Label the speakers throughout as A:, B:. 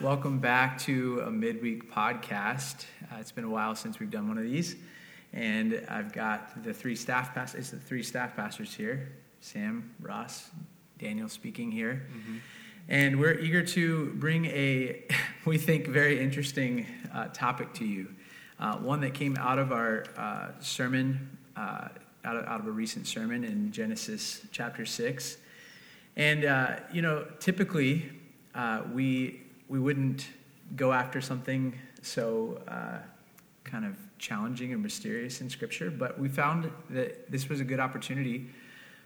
A: Welcome back to a midweek podcast. Uh, it's been a while since we've done one of these, and I've got the three staff pastors. The three staff pastors here: Sam, Ross, Daniel, speaking here, mm-hmm. and we're eager to bring a, we think, very interesting uh, topic to you. Uh, one that came out of our uh, sermon, uh, out of, out of a recent sermon in Genesis chapter six, and uh, you know, typically we we wouldn't go after something so uh, kind of challenging and mysterious in Scripture, but we found that this was a good opportunity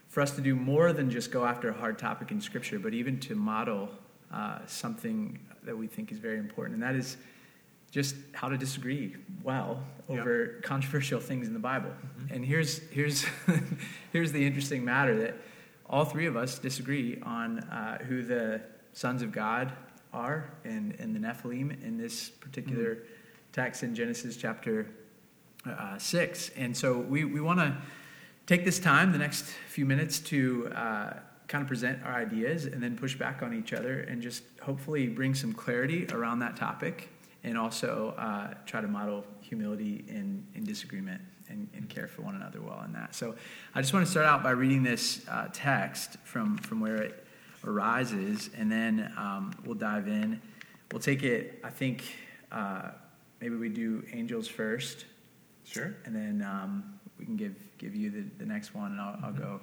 A: for us to do more than just go after a hard topic in Scripture, but even to model uh, something that we think is very important, and that is just how to disagree well over yep. controversial things in the Bible. Mm-hmm. And here's here's here's the interesting matter that all three of us disagree on uh, who the sons of God are and, and the Nephilim in this particular mm-hmm. text in Genesis chapter uh, 6. And so we, we want to take this time, the next few minutes, to uh, kind of present our ideas and then push back on each other and just hopefully bring some clarity around that topic and also uh, try to model humility in, in disagreement and, and, care for one another well in that. So I just want to start out by reading this uh, text from, from where it arises, and then um, we'll dive in. We'll take it, I think, uh, maybe we do angels first.
B: Sure.
A: And then um, we can give, give you the, the next one, and I'll, mm-hmm. I'll go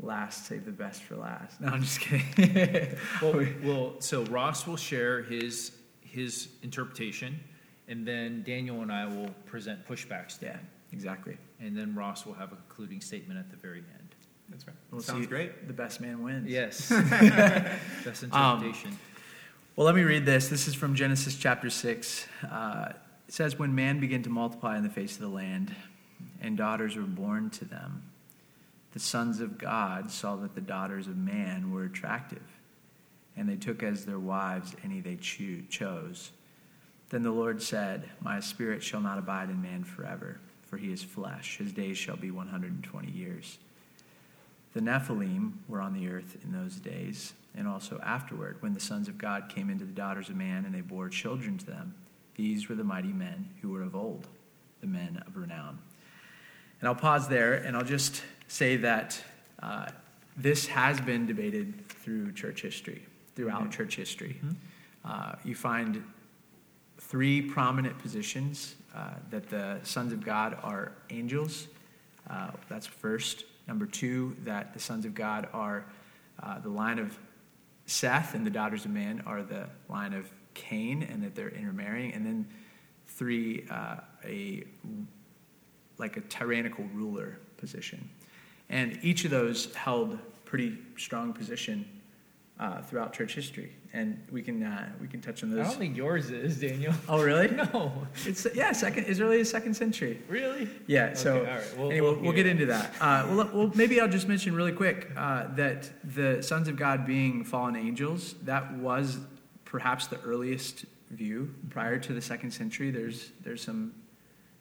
A: last, save the best for last. No, I'm just kidding.
B: well, well, so Ross will share his, his interpretation, and then Daniel and I will present pushbacks
A: to yeah, exactly.
B: And then Ross will have a concluding statement at the very end.
A: That's right. We'll Sounds great. The best man wins.
B: Yes. best um, interpretation. Um,
A: well, let me read this. This is from Genesis chapter 6. Uh, it says, When man began to multiply in the face of the land, and daughters were born to them, the sons of God saw that the daughters of man were attractive, and they took as their wives any they chose. Then the Lord said, My spirit shall not abide in man forever, for he is flesh. His days shall be 120 years. The Nephilim were on the earth in those days, and also afterward, when the sons of God came into the daughters of man and they bore children to them. These were the mighty men who were of old, the men of renown. And I'll pause there and I'll just say that uh, this has been debated through church history, throughout mm-hmm. church history. Mm-hmm. Uh, you find three prominent positions uh, that the sons of God are angels. Uh, that's first. Number two, that the sons of God are uh, the line of Seth, and the daughters of man are the line of Cain, and that they're intermarrying. And then three, uh, a like a tyrannical ruler position. And each of those held pretty strong position uh, throughout church history, and we can uh, we can touch on those.
B: I don't think yours is, Daniel.
A: Oh, really?
B: no.
A: It's yeah, second as early as second century.
B: Really?
A: Yeah. So okay, we'll, anyway, we'll, we'll get into that. Uh, well, well, maybe I'll just mention really quick uh, that the sons of God being fallen angels that was perhaps the earliest view prior to the second century. There's there's some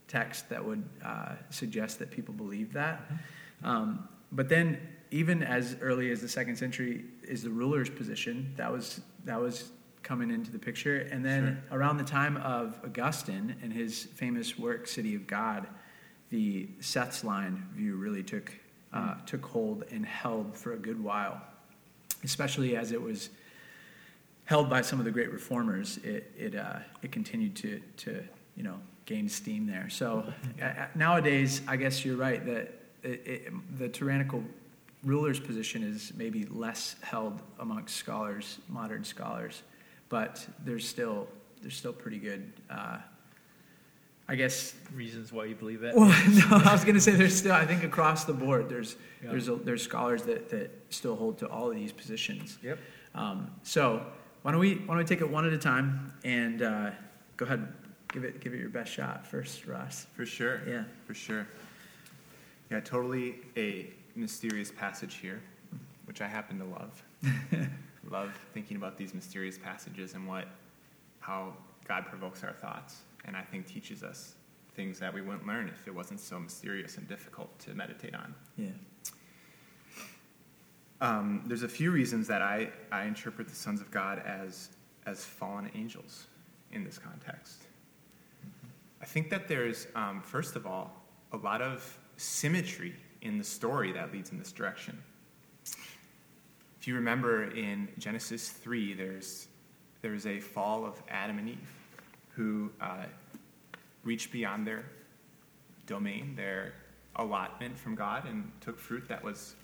A: text that would uh, suggest that people believe that, mm-hmm. um, but then even as early as the second century is the ruler's position. That was that was coming into the picture, and then sure. around the time of Augustine and his famous work City of God, the Seth's line view really took uh, mm. took hold and held for a good while, especially as it was held by some of the great reformers. It it uh, it continued to to you know gain steam there. So uh, nowadays, I guess you're right that it, it, the tyrannical ruler's position is maybe less held amongst scholars, modern scholars, but there's still there's still pretty good. Uh, I guess
B: reasons why you believe that.
A: Well, no, I was going to say there's still. I think across the board, there's yeah. there's a, there's scholars that, that still hold to all of these positions.
B: Yep.
A: Um, so why don't we why don't we take it one at a time and uh, go ahead, give it give it your best shot first, Ross.
C: For sure.
A: Yeah.
C: For sure. Yeah, totally a mysterious passage here, which I happen to love. love thinking about these mysterious passages and what how God provokes our thoughts, and I think teaches us things that we wouldn't learn if it wasn't so mysterious and difficult to meditate on.
A: Yeah.
C: Um, there's a few reasons that I, I interpret the sons of God as as fallen angels in this context. I think that there's, um, first of all, a lot of symmetry in the story that leads in this direction. If you remember in Genesis 3, there's, there's a fall of Adam and Eve who uh, reached beyond their domain, their allotment from God, and took fruit that was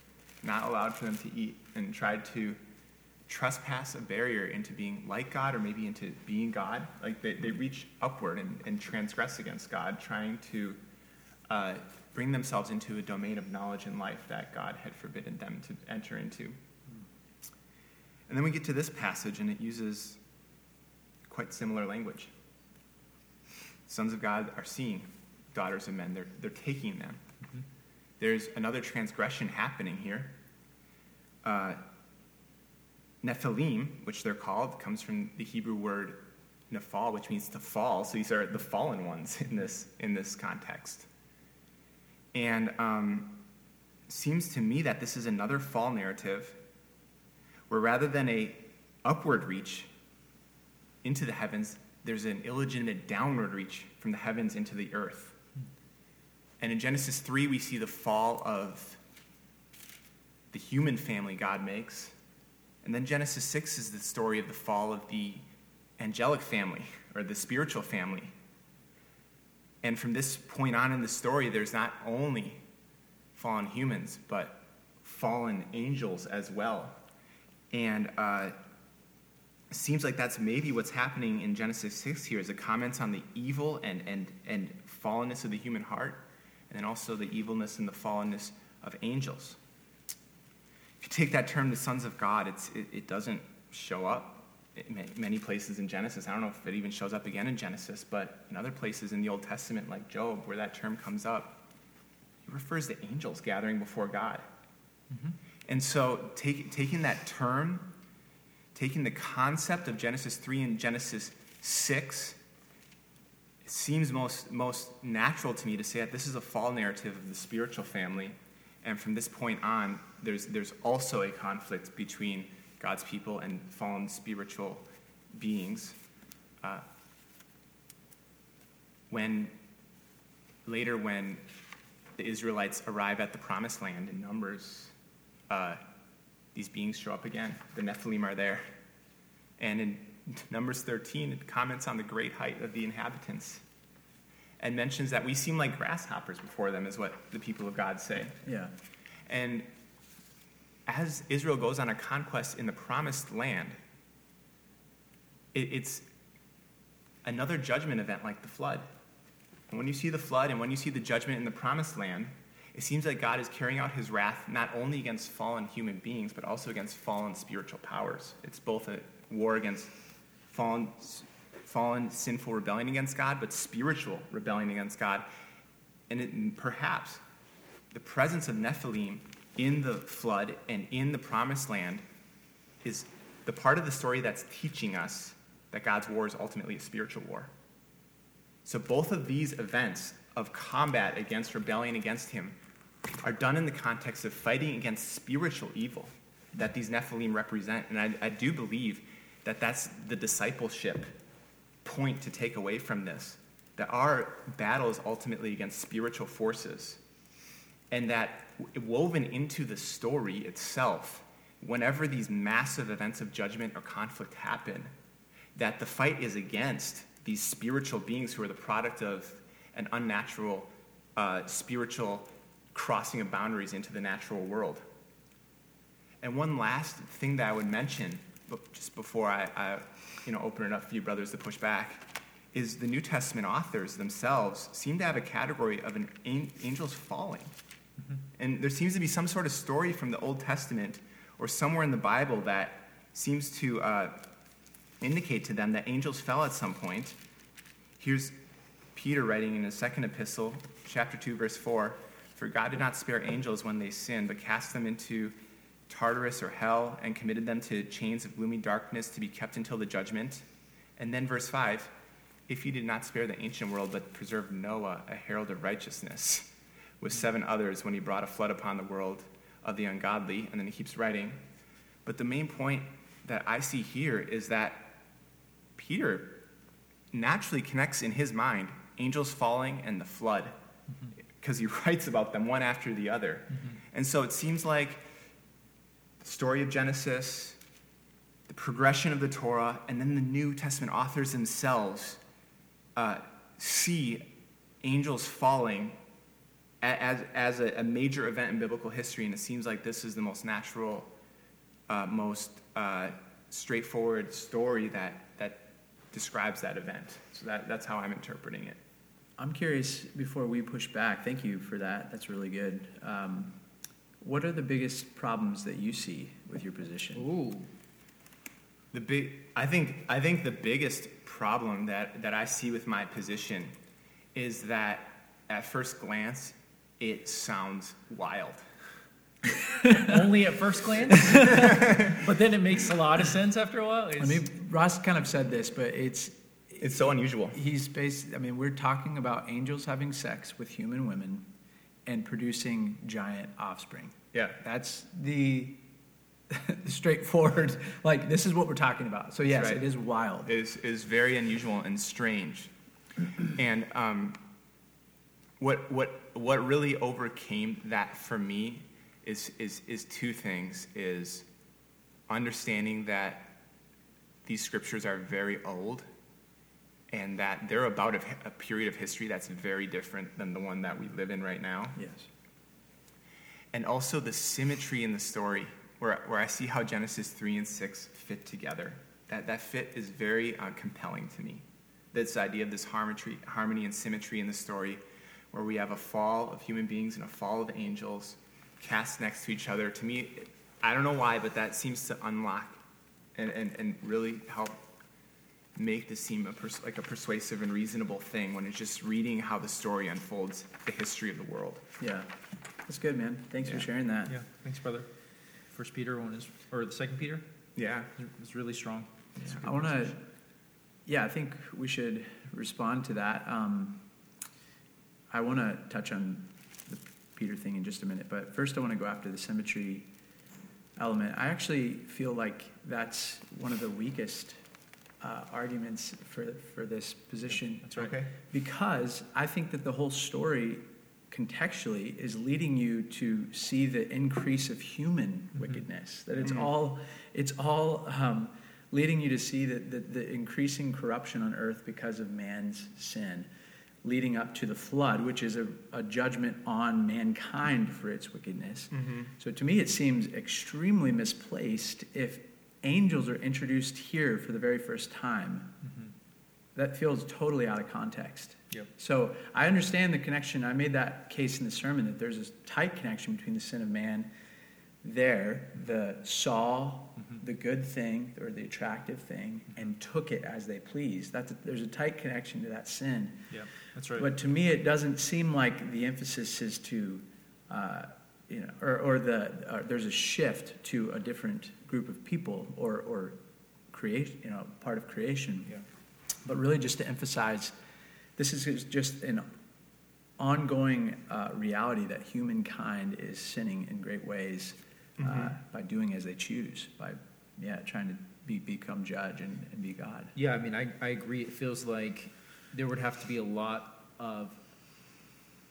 C: not allowed for them to eat and tried to trespass a barrier into being like God or maybe into being God. Like they, they reach upward and, and transgress against God, trying to uh, bring themselves into a domain of knowledge and life that God had forbidden them to enter into. And then we get to this passage, and it uses quite similar language. Sons of God are seeing daughters of men, they're, they're taking them. Mm-hmm. There's another transgression happening here. Uh, Nephilim, which they're called, comes from the Hebrew word nephal, which means to fall. So these are the fallen ones in this, in this context. And um, seems to me that this is another fall narrative where rather than a upward reach into the heavens, there's an illegitimate downward reach from the heavens into the earth. And in Genesis 3, we see the fall of the human family God makes. And then Genesis 6 is the story of the fall of the angelic family or the spiritual family. And from this point on in the story, there's not only fallen humans, but fallen angels as well. And uh, seems like that's maybe what's happening in Genesis 6 here is a comment on the evil and, and, and fallenness of the human heart, and then also the evilness and the fallenness of angels. If you take that term, the sons of God, it, it doesn't show up many places in Genesis. I don't know if it even shows up again in Genesis, but in other places in the Old Testament, like Job, where that term comes up, it refers to angels gathering before God. Mm-hmm. And so, take, taking that term, taking the concept of Genesis 3 and Genesis 6, it seems most, most natural to me to say that this is a fall narrative of the spiritual family. And from this point on, there's, there's also a conflict between God's people and fallen spiritual beings. Uh, when later, when the Israelites arrive at the promised land in Numbers, uh, these beings show up again. The Nephilim are there. And in Numbers 13, it comments on the great height of the inhabitants and mentions that we seem like grasshoppers before them, is what the people of God say.
A: Yeah.
C: And as Israel goes on a conquest in the promised land, it, it's another judgment event like the flood. And when you see the flood and when you see the judgment in the promised land, it seems like God is carrying out his wrath not only against fallen human beings, but also against fallen spiritual powers. It's both a war against fallen, fallen sinful rebellion against God, but spiritual rebellion against God. And it, perhaps the presence of Nephilim in the flood and in the promised land is the part of the story that's teaching us that God's war is ultimately a spiritual war. So both of these events of combat against rebellion against him are done in the context of fighting against spiritual evil that these Nephilim represent. And I, I do believe that that's the discipleship point to take away from this that our battle is ultimately against spiritual forces and that woven into the story itself, whenever these massive events of judgment or conflict happen, that the fight is against these spiritual beings who are the product of an unnatural uh, spiritual crossing of boundaries into the natural world. And one last thing that I would mention, just before I, I you know, open it up for you brothers to push back, is the New Testament authors themselves seem to have a category of an angels falling. And there seems to be some sort of story from the Old Testament or somewhere in the Bible that seems to uh, indicate to them that angels fell at some point. Here's Peter writing in his second epistle, chapter 2, verse 4 For God did not spare angels when they sinned, but cast them into Tartarus or hell and committed them to chains of gloomy darkness to be kept until the judgment. And then verse 5 If he did not spare the ancient world, but preserved Noah, a herald of righteousness with seven others when he brought a flood upon the world of the ungodly. And then he keeps writing. But the main point that I see here is that Peter naturally connects in his mind angels falling and the flood because he writes about them one after the other. And so it seems like the story of Genesis, the progression of the Torah, and then the New Testament authors themselves uh, see angels falling as, as a, a major event in biblical history, and it seems like this is the most natural, uh, most uh, straightforward story that, that describes that event. So that, that's how I'm interpreting it.
A: I'm curious, before we push back, thank you for that. That's really good. Um, what are the biggest problems that you see with your position?
B: Ooh.
C: The big, I think, I think the biggest problem that, that I see with my position is that at first glance, it sounds wild.
B: Only at first glance, but then it makes a lot of sense after a while.
A: I mean, Ross kind of said this, but it's
C: It's so unusual.
A: he's based. I mean, we're talking about angels having sex with human women and producing giant offspring.
C: Yeah.
A: That's the, the straightforward. Like this is what we're talking about. So yes,
C: right.
A: it is wild.
C: is is very unusual and strange. and um, what what what really overcame that for me is is is two things: is understanding that these scriptures are very old, and that they're about a, a period of history that's very different than the one that we live in right now.
A: Yes.
C: and also the symmetry in the story where, where i see how genesis 3 and 6 fit together. That, that fit is very uh, compelling to me. This idea of this harmony, harmony and symmetry in the story where we have a fall of human beings and a fall of angels cast next to each other to me i don't know why but that seems to unlock and, and, and really help make this seem a pers- like a persuasive and reasonable thing when it's just reading how the story unfolds the history of the world
A: Yeah. That's good, man. Thanks
C: Yeah.
A: for sharing that.
B: yeah, thanks, brother. First Peter one is, or the second Peter
C: yeah
B: is really strong. It's a good
A: I want to, yeah, I think we should respond to that. Um, I want to touch on the Peter thing in just a minute, but first I want to go after the symmetry element. I actually feel like that's one of the weakest uh, arguments for, for this position
B: That's right.
C: okay
A: because I think that the whole story contextually is leading you to see the increase of human wickedness. That it's
C: Mhm.
A: all, it's all um, leading you to see that the, the increasing corruption on earth because of man's sin, leading up to the flood, which is a, a judgment on mankind for its wickedness.
C: mm-hmm.
A: So to me, it seems extremely misplaced if angels are introduced here for the very first time.
B: Mhm.
A: That feels totally out of context.
B: Yep.
A: So I understand the connection. I made that case in the sermon that there's a tight connection between the sin of man there, the saw
B: Mhm.
A: the good thing or the attractive thing and took it as they pleased. That's a, there's a tight connection to that sin.
B: Yeah, that's right.
A: But to me, it doesn't seem like the emphasis is to, uh, you know, or, or the or there's a shift to a different group of people or or create, you know, part of creation.
B: yeah.
A: But really, just to emphasize, this is just an ongoing uh, reality that humankind is sinning in great ways uh,
C: Mhm.
A: by doing as they choose, by yeah, trying to be become judge and, and be God.
B: Yeah, I mean, I, I agree. It feels like there would have to be a lot of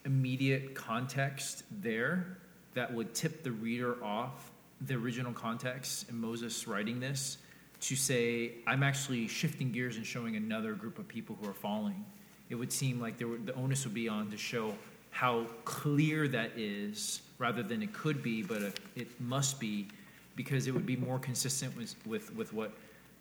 B: immediate context there that would tip the reader off the original context in Moses writing this to say, I'm actually shifting gears and showing another group of people who are falling. It would seem like there would, the onus would be on to show how clear that is rather than it could be, but it, it must be because it would be more consistent with, with, with what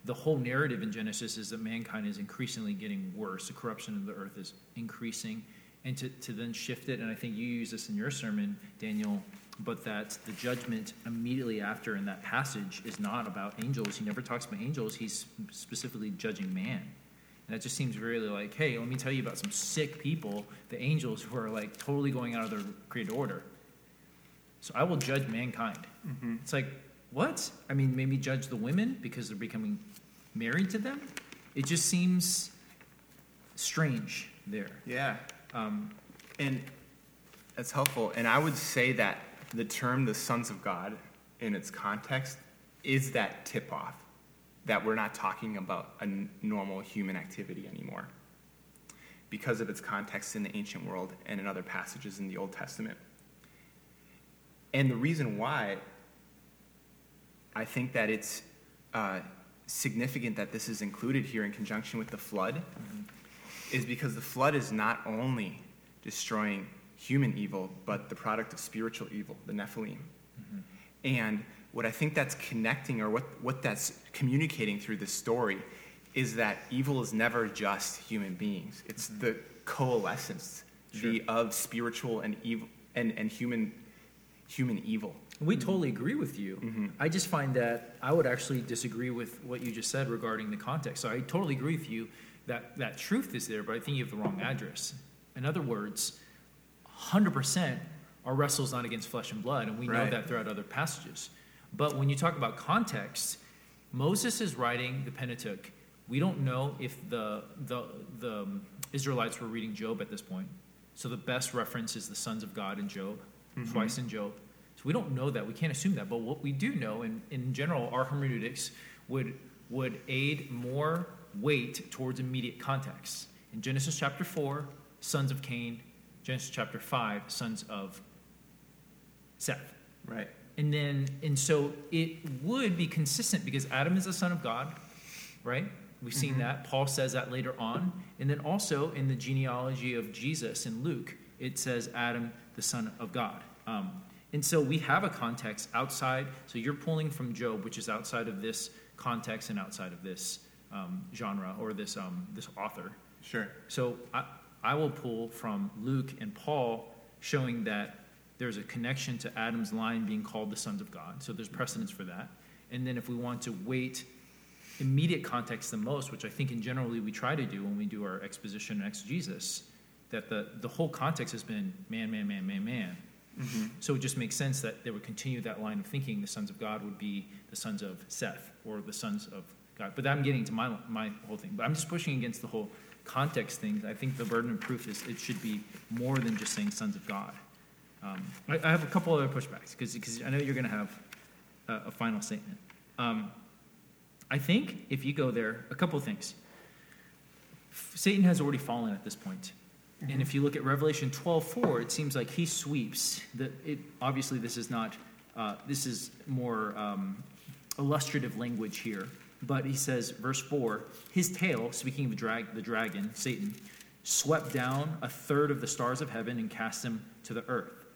B: the whole narrative in Genesis is that mankind is increasingly getting worse. The corruption of the earth is increasing. And to, to then shift it, and I think you use this in your sermon, Daniel, but that the judgment immediately after in that passage is not about angels. He never talks about angels, he's specifically judging man. And that just seems really like, hey, let me tell you about some sick people, the angels who are like totally going out of their created order. So I will judge mankind.
C: Mm-hmm.
B: It's like, what? I mean, maybe judge the women because they're becoming married to them? It just seems strange there.
C: Yeah,
B: Um,
C: and that's helpful. And I would say that the term "the sons of God" in its context is that tip off. that we're not talking about a n- normal human activity anymore because of its context in the ancient world and in other passages in the Old Testament. And the reason why I think that it's uh, significant that this is included here in conjunction with the flood mm-hmm. is because the flood is not only destroying human evil, but the product of spiritual evil, the Nephilim. Mm-hmm. And what I think that's connecting, or what, what that's communicating through this story, is that evil is never just human beings. It's mm-hmm. the coalescence the, of spiritual and evil and, and human human evil.
B: We totally agree with you.
C: Mm-hmm.
B: I just find that I would actually disagree with what you just said regarding the context. So I totally agree with you that that truth is there, but I think you have the wrong address. In other words, 100% our wrestle is not against flesh and blood, and we know that throughout other passages. But when you talk about context, Moses is writing the Pentateuch. We don't know if the, the, the Israelites were reading Job at this point. So the best reference is the sons of God in Job, Mm-hmm. twice in Job. So we don't know that. We can't assume that. But what we do know, and in general, our hermeneutics would, would aid more weight towards immediate context. In Genesis chapter 4, sons of Cain. Genesis chapter 5, sons of Seth.
C: Right.
B: And then, and so it would be consistent because Adam is the son of God, right? We've seen mm-hmm. that. Paul says that later on. And then also in the genealogy of Jesus in Luke, it says Adam, the son of God. Um, and so we have a context outside. So you're pulling from Job, which is outside of this context and outside of this um, genre or this, um, this author.
C: Sure.
B: So I, I will pull from Luke and Paul showing that there's a connection to Adam's line being called the sons of God. So there's precedence for that. And then if we want to weight immediate context the most, which I think in generally we try to do when we do our exposition and exegesis, that the, the whole context has been man, man, man, man, man. So it just makes sense that they would continue that line of thinking. The sons of God would be the sons of Seth or the sons of God. But I'm getting to my, my whole thing. But I'm just pushing against the whole context thing. I think the burden of proof is it should be more than just saying sons of God. Um, I, I have a couple other pushbacks because I know you're going to have a, a final statement. Um, I think if you go there, a couple of things. F- Satan has already fallen at this point. And if you look at Revelation 12:4, it seems like he sweeps. The, it, obviously, this is not. Uh, this is more um, illustrative language here. But he says, verse 4, his tail, speaking of the, drag, the dragon, Satan, swept down a third of the stars of heaven and cast them to the earth.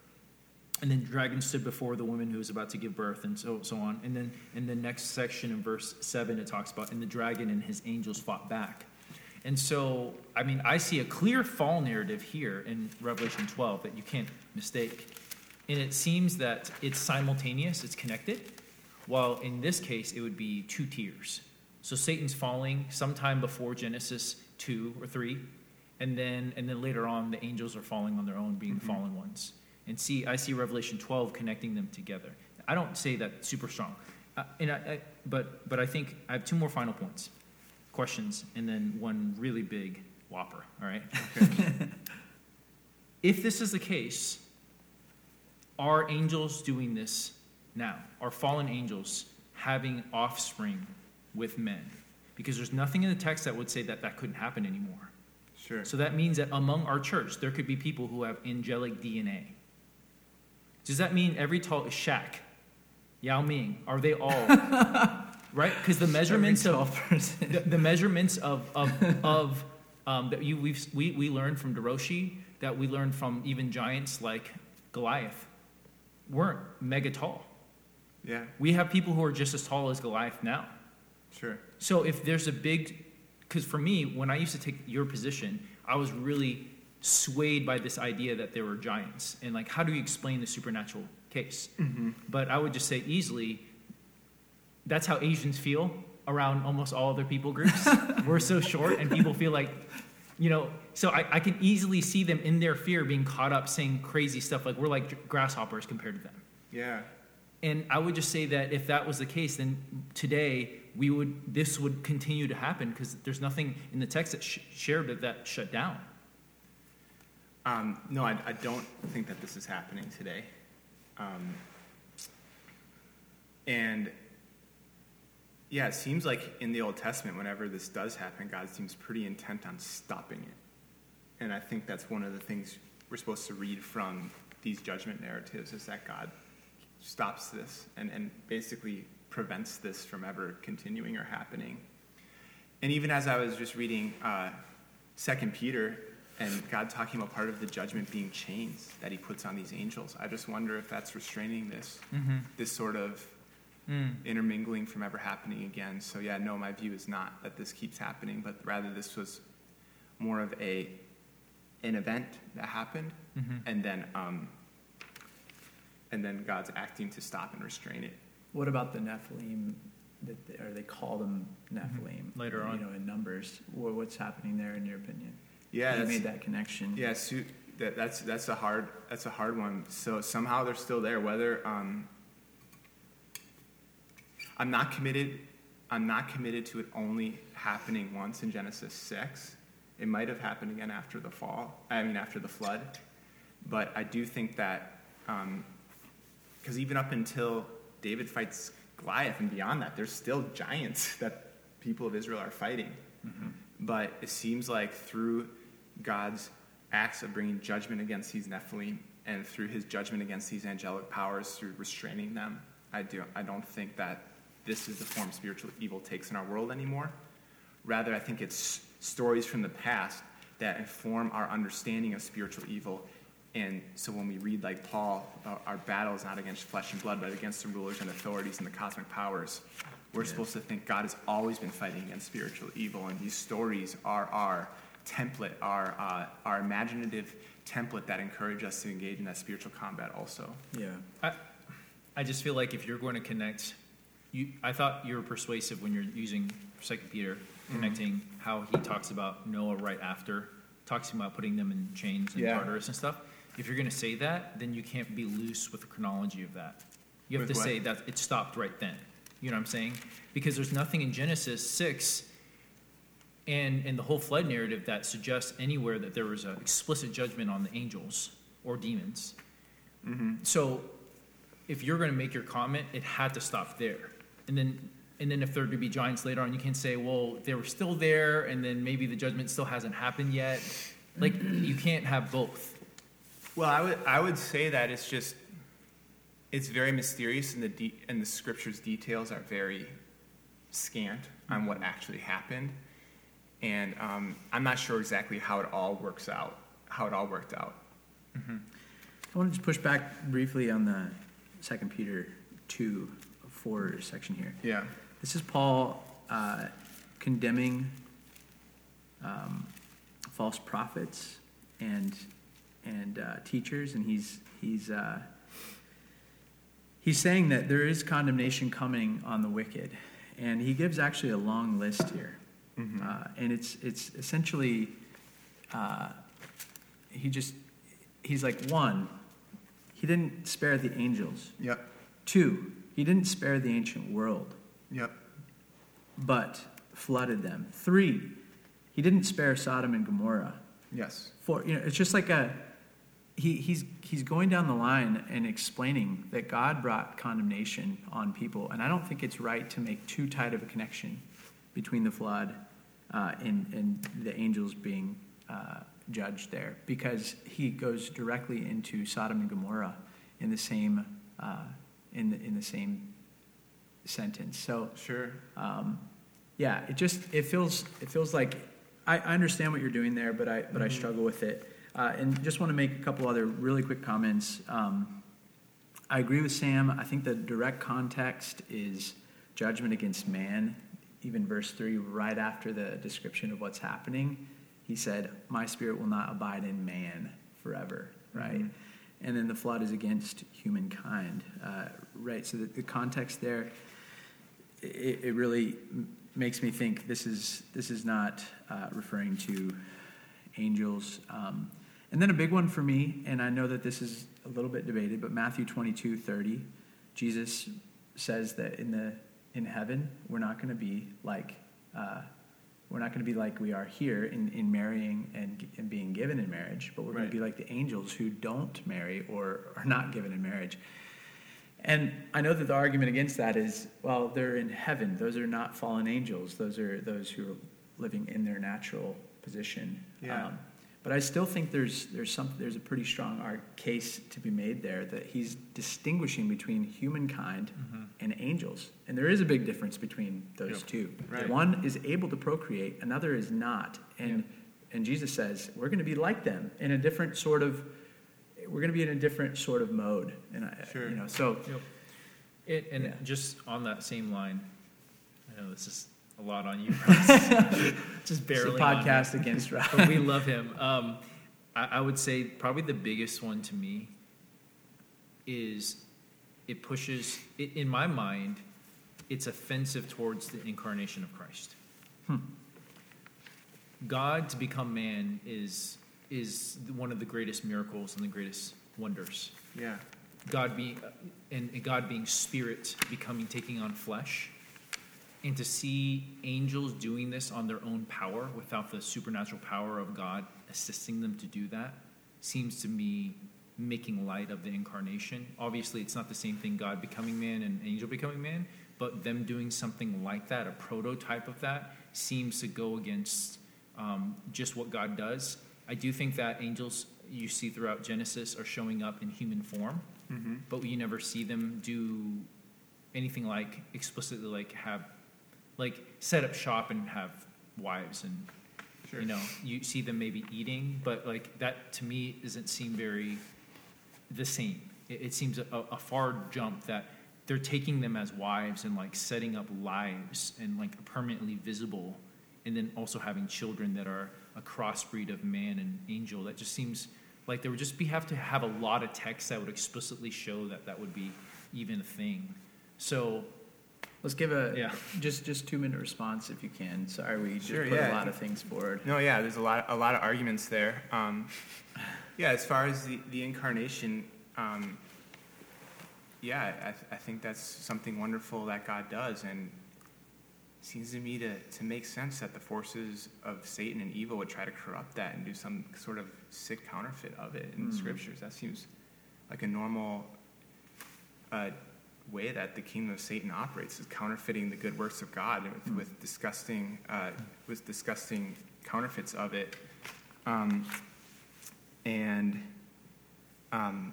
B: And then the dragon stood before the woman who was about to give birth, and so, so on. And then in the next section in verse 7, it talks about, and the dragon and his angels fought back. And so, I mean, I see a clear fall narrative here in Revelation 12 that you can't mistake. And it seems that it's simultaneous, it's connected, while in this case, it would be two tiers. So Satan's falling sometime before Genesis 2 or 3, and then, and then later on, the angels are falling on their own, being the fallen ones. And see, I see Revelation 12 connecting them together. I don't say that super strong, uh, and I, I, but, but I think I have two more final points questions and then one really big whopper, all right? if this is the case, are angels doing this now? Are fallen angels having offspring with men? Because there's nothing in the text that would say that that couldn't happen anymore.
C: Sure.
B: So that means that among our church, there could be people who have angelic DNA. Does that mean every tall Shaq, Yao Ming, are they all right? Because the measurements of the, measurements of of, of um, that you we've, we we learned from Deroshi that we learned from even giants like Goliath weren't mega tall.
C: yeah.
B: We have people who are just as tall as Goliath now.
C: Sure.
B: So if there's a big, because for me, when I used to take your position, I was really swayed by this idea that there were giants and like how do you explain the supernatural case? But I would just say easily, that's how Asians feel around almost all other people groups. We're so short, and people feel like, you know. So I, I can easily see them in their fear being caught up saying crazy stuff like we're like grasshoppers compared to them.
C: Yeah.
B: And I would just say that if that was the case, then today we would this would continue to happen because there's nothing in the text that sh- shared that that shut down.
C: Um, no, I, I don't think that this is happening today. Um, and yeah, it seems like in the Old Testament, whenever this does happen, God seems pretty intent on stopping it. And I think that's one of the things we're supposed to read from these judgment narratives is that God stops this and, and basically prevents this from ever continuing or happening. And even as I was just reading uh, Second Peter and God talking about part of the judgment being chains that He puts on these angels, I just wonder if that's restraining this
A: Mm-hmm.
C: this sort of
A: Mm.
C: intermingling from ever happening again. So yeah, no, my view is not that this keeps happening, but rather this was more of a an event that happened,
A: Mhm.
C: and then um, and then God's acting to stop and restrain it.
A: What about the Nephilim? That they, or they call them Nephilim
B: Later on.
A: You know, in numbers. What's happening there, in your opinion?
C: Yeah,
A: you made that connection.
C: yeah, su- that, that's that's a hard that's a hard one. So somehow they're still there. Whether um, I'm not committed, I'm not committed to it only happening once in Genesis six. It might have happened again after the fall. I mean, after the flood. But I do think that um, because even up until David fights Goliath and beyond that, there's still giants that people of Israel are fighting. Mm-hmm. But it seems like through God's acts of bringing judgment against these Nephilim and through his judgment against these angelic powers through restraining them, I, do, I don't think that this is the form spiritual evil takes in our world anymore. Rather, I think it's stories from the past that inform our understanding of spiritual evil. And so when we read, like Paul, uh, our battle is not against flesh and blood, but against the rulers and authorities and the cosmic powers, we're supposed to think God has always been fighting against spiritual evil. And these stories are our template, our, uh, our imaginative template that encourage us to engage in that spiritual combat also.
A: Yeah.
B: I, I just feel like if you're going to connect, you, I thought you were persuasive when you're using Second Peter, connecting how he talks about Noah right after, talks about putting them in chains and
C: Yeah.
B: Tartarus and stuff. If you're going to say that, then you can't be loose with the chronology of that. You have
C: With
B: to
C: what?
B: say that it stopped right then. You know what I'm saying? Because there's nothing in Genesis six and and the whole flood narrative that suggests anywhere that there was an explicit judgment on the angels or demons. Mm-hmm. So if you're going to make your comment, it had to stop there. And then and then if there were to be giants later on, you can't say, well, they were still there, and then maybe the judgment still hasn't happened yet. Like you can't have both.
C: Well, I would I would say that it's just it's very mysterious, and the de- and the scriptures details are very scant on what actually happened, and um, I'm not sure exactly how it all works out, how it all worked out.
A: I want to just push back briefly on the Second Peter two four section here.
C: Yeah.
A: This is Paul uh, condemning um, false prophets and and uh, teachers, and he's he's uh, he's saying that there is condemnation coming on the wicked, and he gives actually a long list here, uh, and it's it's essentially uh, he just he's like one, he didn't spare the angels.
C: Yep.
A: Two, he didn't spare the ancient world
C: Yep.
A: but flooded them. Three, he didn't spare Sodom and Gomorrah.
C: Yes.
A: Four, you know, it's just like a he, he's he's going down the line and explaining that God brought condemnation on people, and I don't think it's right to make too tight of a connection between the flood uh, and and the angels being uh, judged there, because he goes directly into Sodom and Gomorrah in the same uh, in the, in the same sentence. So
C: Sure.
A: um, yeah, it just it feels it feels like I, I understand what you're doing there, but I but I struggle with it. Uh, and just want to make a couple other really quick comments. Um, I agree with Sam. I think the direct context is judgment against man. Even verse three, right after the description of what's happening, he said, "My spirit will not abide in man forever." Right. And then the flood is against humankind, uh, right? So the, the context there, it, it really makes me think this is this is not uh, referring to angels. Um, and then a big one for me, and I know that this is a little bit debated, but Matthew 22, 30, Jesus says that in the in heaven we're not going to be like uh, we're not going to be like we are here in, in marrying and, and being given in marriage, but we're going to be like the angels who don't marry or are not given in marriage. And I know that the argument against that is, well, they're in heaven. Those are not fallen angels. Those are those who are living in their natural position.
C: Yeah.
A: Um, but I still think there's there's some there's a pretty strong art case to be made there that he's distinguishing between humankind
B: Mm-hmm.
A: and angels, and there is a big difference between those
C: Yep.
A: two.
C: Right.
A: One is able to procreate, another is not, and and Jesus says we're going to be like them in a different sort of we're going to be in a different sort of mode, and I,
C: Sure.
A: you know so
B: Yep. It, and
A: Yeah.
B: just on that same line, I know this is a lot on you, Russ. just
A: it's a
B: barely. on
A: podcast against Rob.
B: but we love him. Um, I, I would say probably the biggest one to me is it pushes, it, in my mind, it's offensive towards the incarnation of Christ. God to become man is is one of the greatest miracles and the greatest wonders.
C: Yeah.
B: God being and God being spirit becoming taking on flesh and to see angels doing this on their own power without the supernatural power of God assisting them to do that seems to me making light of the incarnation. Obviously, it's not the same thing God becoming man and angel becoming man, but them doing something like that, a prototype of that, seems to go against um, just what God does. I do think that angels you see throughout Genesis are showing up in human form,
C: Mm-hmm.
B: but you never see them do anything like explicitly like have like set up shop and have wives and
C: Sure.
B: you know you see them maybe eating but like that to me doesn't seem very the same. It, it seems a, a far jump that they're taking them as wives and like setting up lives and like permanently visible and then also having children that are a crossbreed of man and angel. That just seems like there would just be have to have a lot of text that would explicitly show that that would be even a thing. So
A: Let's give a
B: Yeah.
A: just just two minute response if you can. Sorry, we just
C: Sure,
A: put
C: yeah.
A: a lot of things forward.
C: No, yeah, there's a lot, a lot of arguments there. Um, yeah, as far as the, the incarnation, um, yeah, I, th- I think that's something wonderful that God does, and it seems to me to, to make sense that the forces of Satan and evil would try to corrupt that and do some sort of sick counterfeit of it in the
A: Mhm.
C: scriptures. That seems like a normal uh, way that the kingdom of Satan operates is counterfeiting the good works of God with,
A: Mm.
C: with disgusting, uh, with disgusting counterfeits of it, um, and um,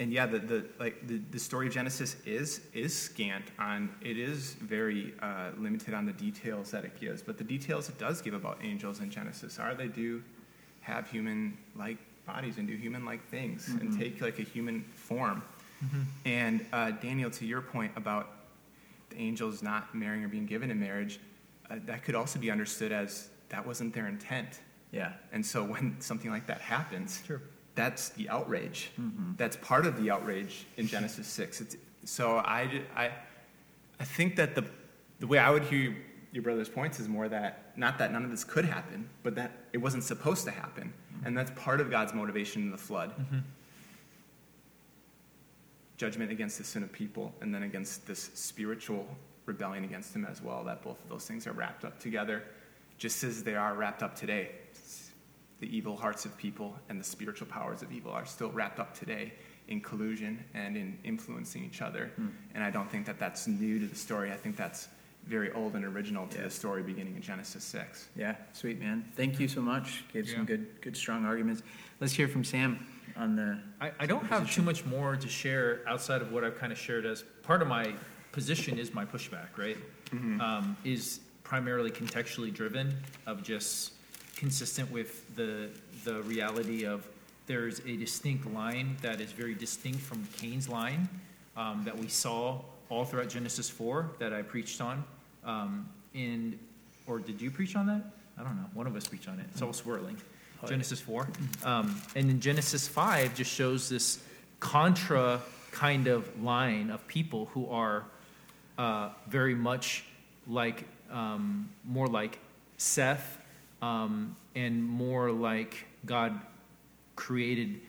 C: and yeah, the, the like the, the story of Genesis is is scant on it is very uh, limited on the details that it gives, but the details it does give about angels in Genesis are they do have human like bodies and do human like things and
A: Mhm.
C: take like a human form. And uh, Daniel, to your point about the angels not marrying or being given in marriage, uh, that could also be understood as that wasn't their intent.
A: Yeah.
C: And so when something like that happens,
B: Sure.
C: that's the outrage.
A: Mhm.
C: That's part of the outrage in Genesis 6. It's, so I, I, I think that the, the way I would hear your brother's points is more that, not that none of this could happen, but that it wasn't supposed to happen. And that's part of God's motivation in the flood judgment against the sin of people, and then against this spiritual rebellion against him as well, that both of those things are wrapped up together, just as they are wrapped up today. The evil hearts of people and the spiritual powers of evil are still wrapped up today in collusion and in influencing each other.
A: Hmm.
C: And I don't think that that's new to the story. I think that's very old and original to
A: Yeah.
C: the story beginning in Genesis 6.
A: Yeah, sweet man. Thank you so much. Gave some good good strong arguments. Let's hear from Sam on the
B: I, I don't have too much more to share outside of what I've kind of shared as part of my position is my pushback, right? Um, is primarily contextually driven of just consistent with the the reality of there's a distinct line that is very distinct from Cain's line um, that we saw all throughout Genesis four that I preached on. Um, and or did you preach on that? I don't know. One of us preached on it. It's all swirling.
A: Oh.
B: Genesis 4. Um, and then Genesis 5 just shows this contra kind of line of people who are uh, very much like, um, more like Seth um, and more like God created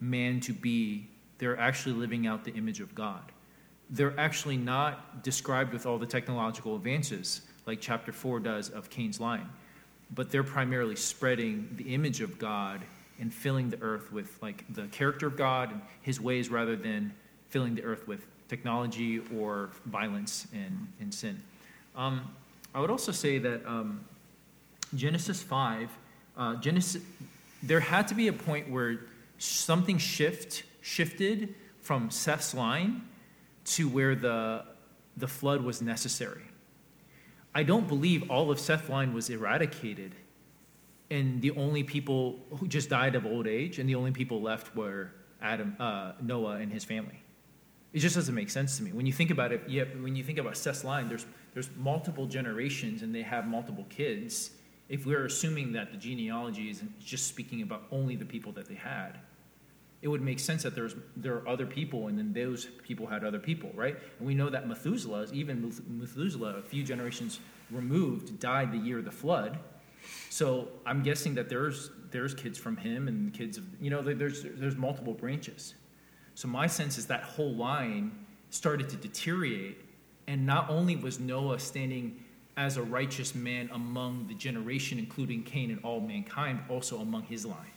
B: man to be. They're actually living out the image of God. They're actually not described with all the technological advances like chapter 4 does of Cain's line but they're primarily spreading the image of God and filling the earth with like the character of God and his ways rather than filling the earth with technology or violence and, and sin. Um, I would also say that um, Genesis 5, uh, Genesis, there had to be a point where something shift shifted from Seth's line to where the, the flood was necessary. I don't believe all of Seth's line was eradicated and the only people who just died of old age and the only people left were Adam, uh, Noah and his family. It just doesn't make sense to me. When you think about it, yeah, when you think about Seth's line, there's, there's multiple generations and they have multiple kids. If we're assuming that the genealogy isn't just speaking about only the people that they had, it would make sense that there's there are other people, and then those people had other people, right? And we know that Methuselah, even Methuselah, a few generations removed, died the year of the flood. So I'm guessing that there's there's kids from him and kids of you know there's there's multiple branches. So my sense is that whole line started to deteriorate, and not only was Noah standing as a righteous man among the generation, including Cain and all mankind, also among his line.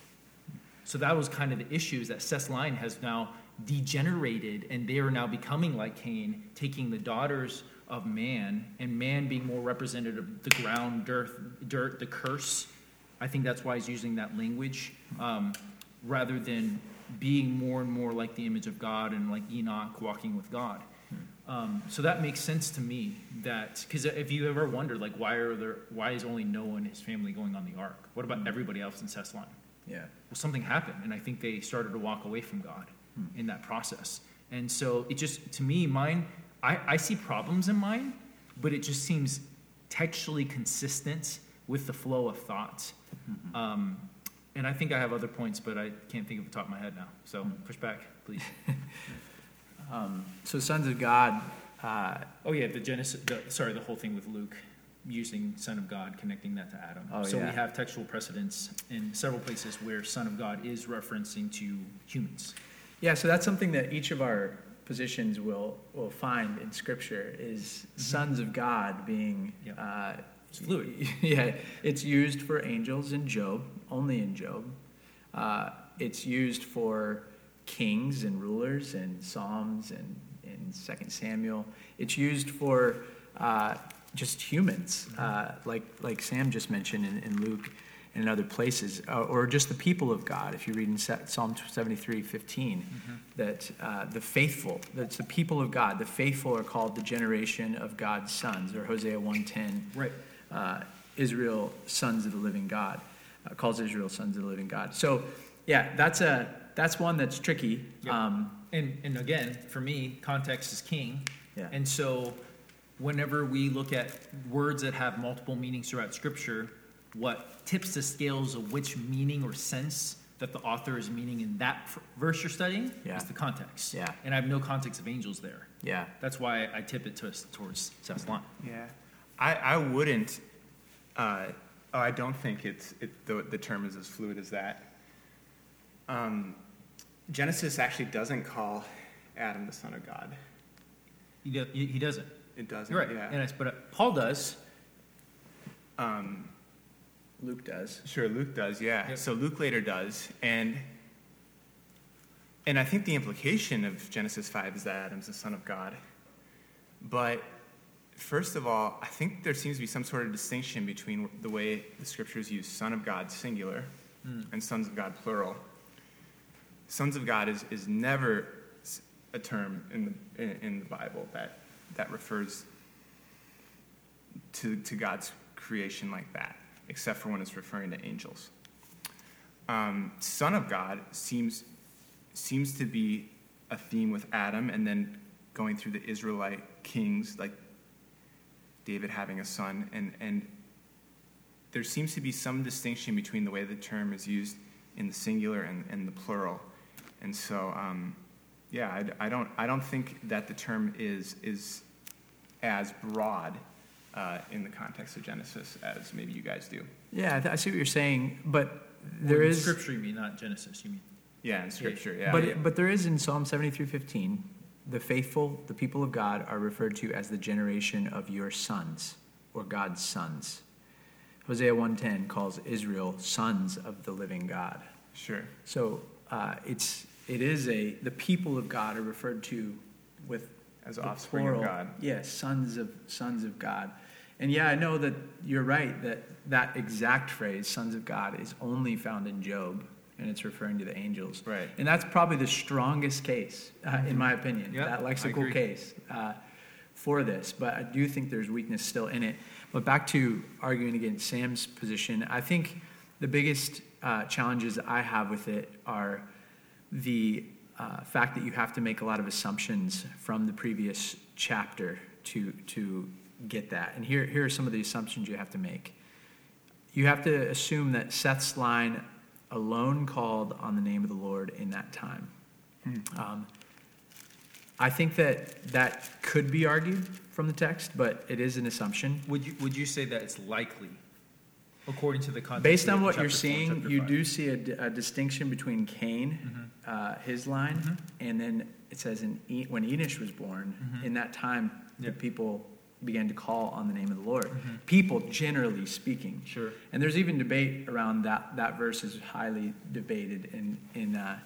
B: So that was kind of the issue is that Seth's line has now degenerated and they are now becoming like Cain, taking the daughters of man and man being more representative of the ground, dirt, dirt, the curse. I think that's why he's using that language um, rather than being more and more like the image of God and like Enoch walking with God. Um, so that makes sense to me that because if you ever wondered like why are there why is only Noah and his family going on the ark? What about everybody else in Seth's line?
A: Yeah. Well,
B: something happened, and I think they started to walk away from God hmm. in that process. And so it just, to me, mine, I, I see problems in mine, but it just seems textually consistent with the flow of thoughts. Mm-hmm. Um, and I think I have other points, but I can't think of the top of my head now. So hmm. push back, please.
A: um, so, sons of God.
B: Uh, oh yeah, the Genesis. The, sorry, the whole thing with Luke using Son of God, connecting that to Adam.
A: Oh,
B: so
A: yeah.
B: we have textual precedents in several places where Son of God is referencing to humans.
A: Yeah, so that's something that each of our positions will will find in Scripture is mm-hmm. sons of God being.
B: Yep. Uh, it's fluid.
A: Yeah, it's used for angels in Job, only in Job. Uh, it's used for kings and rulers in Psalms and in Second Samuel. It's used for uh, just humans, uh, like like Sam just mentioned in, in Luke and in other places, uh, or just the people of God. If you read in Psalm 73, 15, mm-hmm. that uh, the faithful, that's the people of God, the faithful are called the generation of God's sons, or Hosea 110.
B: Right.
A: Uh, Israel, sons of the living God, uh, calls Israel sons of the living God. So, yeah, that's a that's one that's tricky.
B: Yep. Um, and and again, for me, context is king.
A: Yeah.
B: And so whenever we look at words that have multiple meanings throughout Scripture, what tips the scales of which meaning or sense that the author is meaning in that verse you're studying
A: yeah.
B: is the context.
A: Yeah.
B: And I have no context of angels there.
A: Yeah.
B: That's why I tip it to, towards Seth's line.
C: Yeah. I, I wouldn't, uh, oh, I don't think it's, it, the, the term is as fluid as that. Um, Genesis actually doesn't call Adam the son of God.
B: He, do, he doesn't.
C: It doesn't.
B: You're right.
C: Yeah.
B: And but uh, Paul does.
C: Um,
A: Luke does.
C: Sure, Luke does. Yeah.
B: Yep.
C: So Luke later does, and and I think the implication of Genesis five is that Adam's the son of God. But first of all, I think there seems to be some sort of distinction between the way the scriptures use "son of God" singular mm. and "sons of God" plural. Sons of God is is never a term in the in, in the Bible that that refers to, to God's creation like that, except for when it's referring to angels. Um, Son of God seems, seems to be a theme with Adam and then going through the Israelite kings, like David having a son. And, and there seems to be some distinction between the way the term is used in the singular and, and the plural. And so, um, yeah, I, I, don't, I don't think that the term is, is as broad uh, in the context of Genesis as maybe you guys do.
A: Yeah, I, th- I see what you're saying, but there
B: well,
A: is
B: scripture. You mean not Genesis? You mean?
C: Yeah, in scripture. Yeah,
A: but
C: yeah.
A: but there is in Psalm 73:15, the faithful, the people of God, are referred to as the generation of your sons, or God's sons. Hosea 1:10 calls Israel sons of the living God.
C: Sure.
A: So uh, it's it is a the people of God are referred to with
C: As
A: the
C: offspring
A: plural.
C: of God.
A: Yes, sons of sons of God. And yeah, I know that you're right that that exact phrase, sons of God, is only found in Job, and it's referring to the angels.
C: Right.
A: And that's probably the strongest case, uh, in my opinion,
B: Yeah,
A: that lexical case uh, for this. But I do think there's weakness still in it. But back to arguing against Sam's position, I think the biggest uh, challenges I have with it are the uh, fact that you have to make a lot of assumptions from the previous chapter to to get that. And here here are some of the assumptions you have to make. You have to assume that Seth's line alone called on the name of the Lord in that time. Um, I think that that could be argued from the text, but it is an assumption.
B: Would you would you say that it's likely, according to the context?
A: Based on what you're seeing, you do see a distinction between Cain,
B: Mhm.
A: uh, his line,
B: Mhm.
A: and then it says in e- when Enosh was born,
B: Mhm.
A: in that time,
B: Yeah.
A: the people began to call on the name of the Lord.
B: Mhm.
A: People, generally speaking.
B: Sure.
A: And there's even debate around that. That verse is highly debated in, in uh,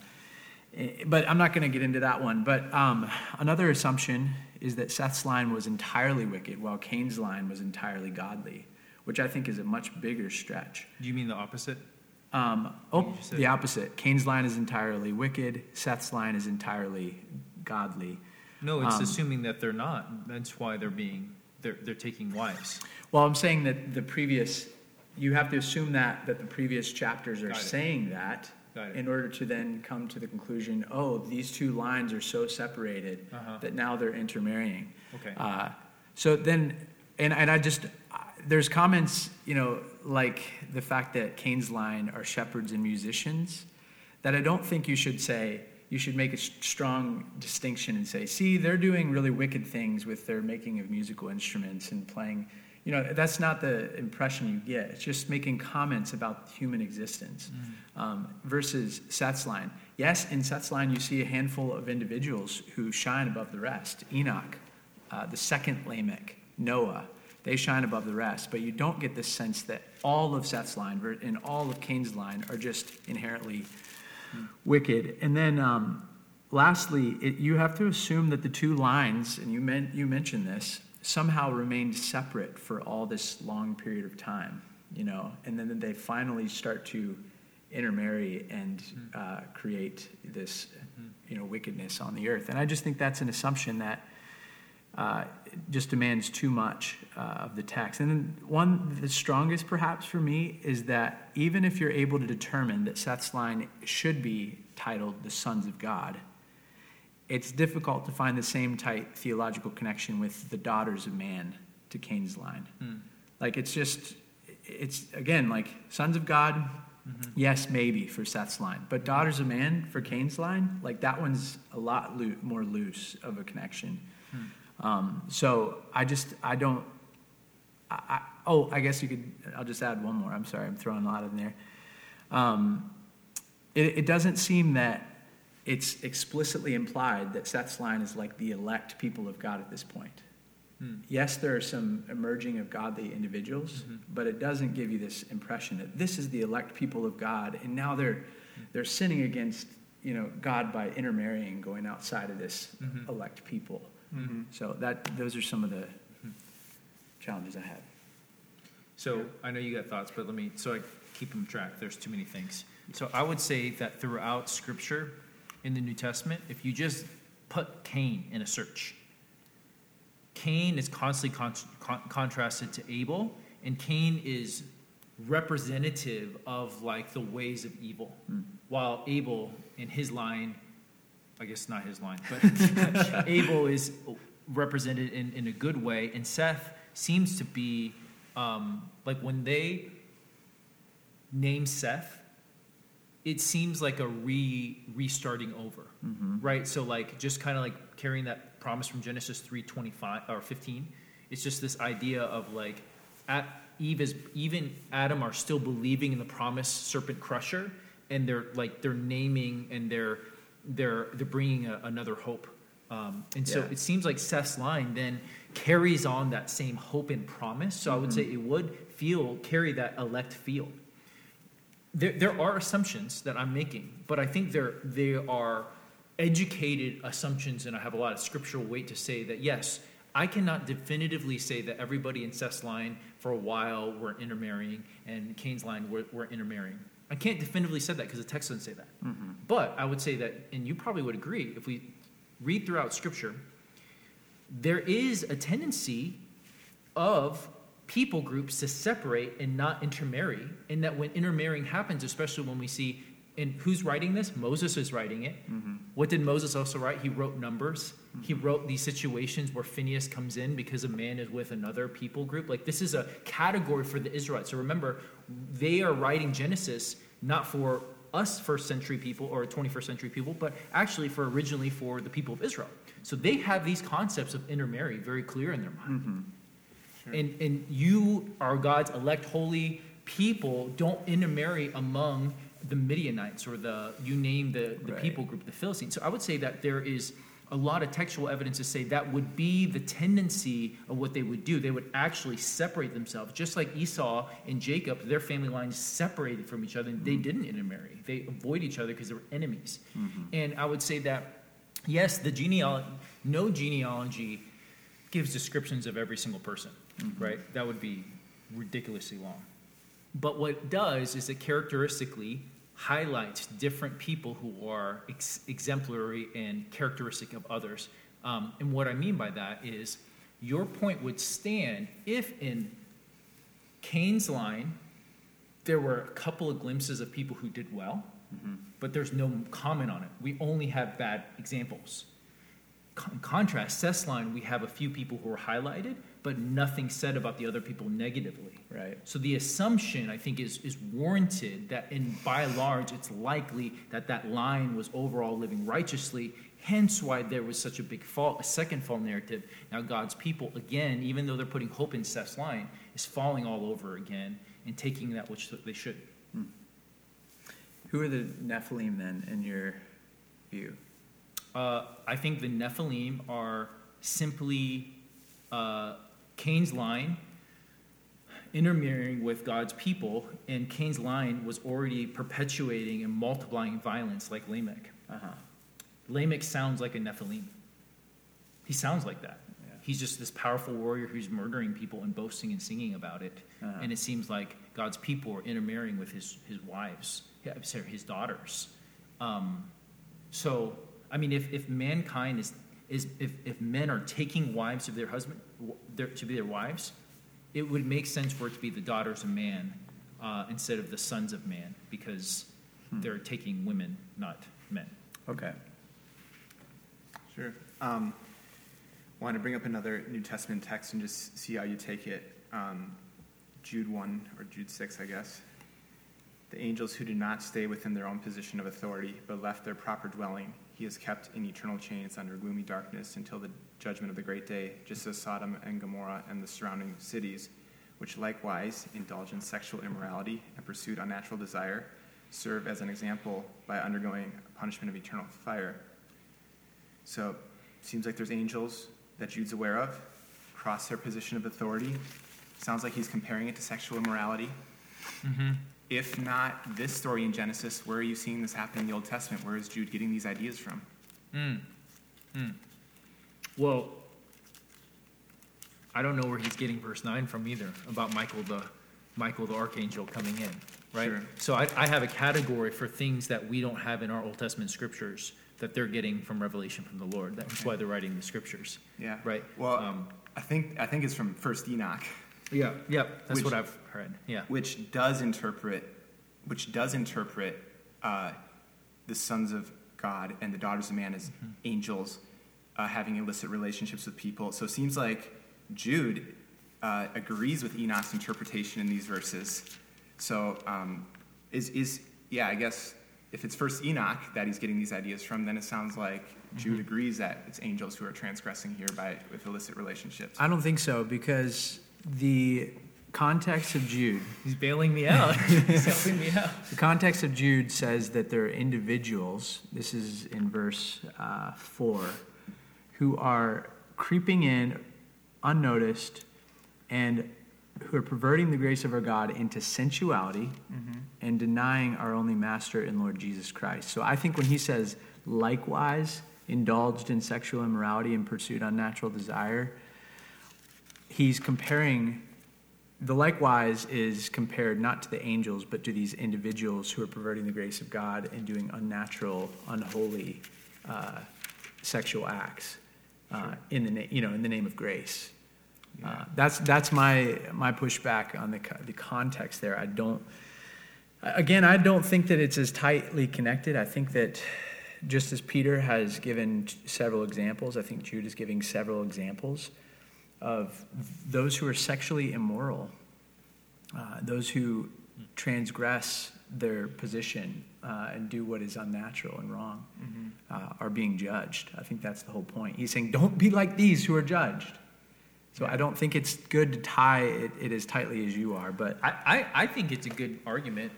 A: eh, but I'm not going to get into that one. But um, another assumption is that Seth's line was entirely wicked, while Cain's line was entirely godly, which I think is a much bigger stretch.
B: Do you mean the opposite?
A: Um, oh, the opposite. Cain's line is entirely wicked. Seth's line is entirely godly.
B: No, it's
A: Um,
B: assuming that they're not. That's why they're being they're they're taking wives.
A: Well, I'm saying that the previous, you have to assume that that the previous chapters are saying that in order to then come to the conclusion, oh, these two lines are so separated
B: Uh-huh.
A: that now they're intermarrying.
B: Okay.
A: Uh, so then, and, and I just, there's comments, you know, like the fact that Cain's line are shepherds and musicians, that I don't think you should say, you should make a strong distinction and say, see, they're doing really wicked things with their making of musical instruments and playing. You know, that's not the impression you get. It's just making comments about human existence um, versus Seth's line. Yes, in Seth's line, you see a handful of individuals who shine above the rest. Enoch, uh, the second Lamech, Noah, they shine above the rest. But you don't get this sense that all of Seth's line and all of Cain's line are just inherently wicked. And then, um, lastly, it, you have to assume that the two lines, and you, men- you mentioned this, somehow remained separate for all this long period of time, you know, and then they finally start to intermarry and uh, create this, you know, wickedness on the earth. And I just think that's an assumption that uh, just demands too much uh, of the text. And then one, the strongest perhaps for me, is that even if you're able to determine that Seth's line should be titled the sons of God, it's difficult to find the same tight theological connection with the daughters of man to Cain's line.
B: Hmm.
A: Like it's just, it's again like sons of God, yes, maybe for Seth's line, but daughters of man for Cain's line, like that one's a lot loo- more loose of a connection. Um, so I just I don't. I, oh, I guess you could. I'll just add one more. I'm sorry, I'm throwing a lot in there. Um, it, it doesn't seem that it's explicitly implied that Seth's line is like the elect people of God at this point.
B: Hmm.
A: Yes, there are some emerging of godly individuals,
B: Mhm.
A: but it doesn't give you this impression that this is the elect people of God, and now they're they're sinning against you know God by intermarrying, going outside of this
B: Mhm.
A: elect people.
C: Mhm.
A: So that those are some of the challenges I have.
B: So I know you got thoughts, but let me so I keep them track. There's too many things. So I would say that throughout Scripture in the New Testament, if you just put Cain in a search, Cain is constantly con- con- contrasted to Abel, and Cain is representative of like the ways of evil,
A: Mm.
B: while Abel in his line, I guess not his line, but Abel is represented in, in a good way, and Seth seems to be um, like when they name Seth, it seems like a re restarting over,
A: Mm-hmm.
B: right? So like just kind of like carrying that promise from Genesis three twenty five or fifteen. It's just this idea of like at Eve is even Adam are still believing in the promise serpent crusher, and they're like they're naming and they're they're they're bringing a, another hope. Um, and so
A: Yeah.
B: it seems like Seth's line then carries on that same hope and promise. So I would say mm-hmm. it would feel carry that elect feel. there, there are assumptions that I'm making, but I think they're, they are educated assumptions, and I have a lot of scriptural weight to say that yes, I cannot definitively say that everybody in Seth's line for a while were intermarrying and Cain's line were, were intermarrying. I can't definitively say that because the text doesn't say that. Mm-hmm. But I would say that, and you probably would agree, if we read throughout Scripture, there is a tendency of people groups to separate and not intermarry. And that when intermarrying happens, especially when we see, and who's writing this? Moses is writing it. Mm-hmm. What did Moses also write? He wrote Numbers. He mm-hmm. wrote these situations where Phineas comes in because a man is with another people group. Like this is a category for the Israelites. So remember, they are writing Genesis not for us first century people or 21st century people, but actually for originally for the people of Israel. So they have these concepts of intermarry very clear in their mind. Mm-hmm.
C: Sure.
B: And, and you are God's elect holy people. Don't intermarry among the Midianites or the, you name the, the
A: Right.
B: people group, the Philistines. So I would say that there is a lot of textual evidence to say that would be the tendency of what they would do. They would actually separate themselves. Just like Esau and Jacob, their family lines separated from each other and they mm-hmm. didn't intermarry. They avoid each other because they were enemies. Mm-hmm. And I would say that, yes, the genealogy, no genealogy gives descriptions of every single person, mm-hmm. right? That would be ridiculously long. But what it does is it characteristically highlights different people who are ex- exemplary and characteristic of others. Um, and what I mean by that is your point would stand if in Cain's line there were a couple of glimpses of people who did well, but there's no comment on it. We only have bad examples. Con- contrast, Seth's line, we have a few people who are highlighted, but nothing said about the other people negatively.
A: Right.
B: So the assumption, I think, is, is warranted that, in by large, it's likely that that line was overall living righteously. Hence, why there was such a big fall, a second fall narrative. Now, God's people, again, even though they're putting hope in Seth's line, is falling all over again and taking that which they should.
A: Who are the Nephilim then, in your view?
B: Uh, I think the Nephilim are simply uh, Cain's line intermarrying with God's people, and Cain's line was already perpetuating and multiplying violence like Lamech.
A: Uh huh.
B: Lamech sounds like a Nephilim. He sounds like that.
A: Yeah.
B: He's just this powerful warrior who's murdering people and boasting and singing about it.
A: Uh-huh.
B: And it seems like God's people are intermarrying with his, his wives, yeah, I'm sorry, his daughters. Um, so, I mean, if, if mankind is, is if, if men are taking wives of their husband their, to be their wives, it would make sense for it to be the daughters of man uh, instead of the sons of man because they're taking women, not men.
A: Okay.
C: Sure. Um, want to bring up another New Testament text and just see how you take it. Um, Jude 1 or Jude 6, I guess. The angels who do not stay within their own position of authority, but left their proper dwelling, he has kept in eternal chains under gloomy darkness until the judgment of the great day, just as Sodom and Gomorrah and the surrounding cities, which likewise indulge in sexual immorality and pursued unnatural desire, serve as an example by undergoing punishment of eternal fire. So, seems like there's angels that Jude's aware of, cross their position of authority. Sounds like he's comparing it to sexual immorality. Mm-hmm. If not this story in Genesis, where are you seeing this happen in the Old Testament? Where is Jude getting these ideas from?
B: Well, I don't know where he's getting verse nine from either about Michael the Michael the archangel coming in, right?
C: Sure.
B: So I, I have a category for things that we don't have in our Old Testament scriptures that they're getting from revelation from the Lord. That's why they're writing the scriptures,
C: Yeah.
B: right?
C: Well,
B: um,
C: I think I think it's from First Enoch,
B: yeah, yeah, that's
C: Which-
B: what I've heard. Yeah,
C: which does interpret, which does interpret uh, the sons of God and the daughters of man as angels uh, having illicit relationships with people. So it seems like Jude uh, agrees with Enoch's interpretation in these verses. So um, is is yeah, I guess if it's first Enoch that he's getting these ideas from, then it sounds like Jude agrees that it's angels who are transgressing here by with illicit relationships.
A: I don't think so because the context of Jude,
B: he's bailing me out. he's helping me out.
A: the context of Jude says that there are individuals. This is in verse uh, four, who are creeping in unnoticed and who are perverting the grace of our God into sensuality and denying our only master and Lord Jesus Christ. So I think when he says, likewise, indulged in sexual immorality and pursued unnatural desire, he's comparing the likewise is compared not to the angels but to these individuals who are perverting the grace of god and doing unnatural unholy uh, sexual acts uh, in the na- you know in the name of grace. Uh, that's that's my my pushback on the co- the context there. I don't again i don't think that it's as tightly connected. I think that just as peter has given several examples i think jude is giving several examples of those who are sexually immoral, uh, those who transgress their position uh, and do what is unnatural and wrong, uh, are being judged. I think that's the whole point. He's saying, don't be like these who are judged. So I don't think it's good to tie it, it as tightly as you are, but
B: I, I, I think it's a good argument.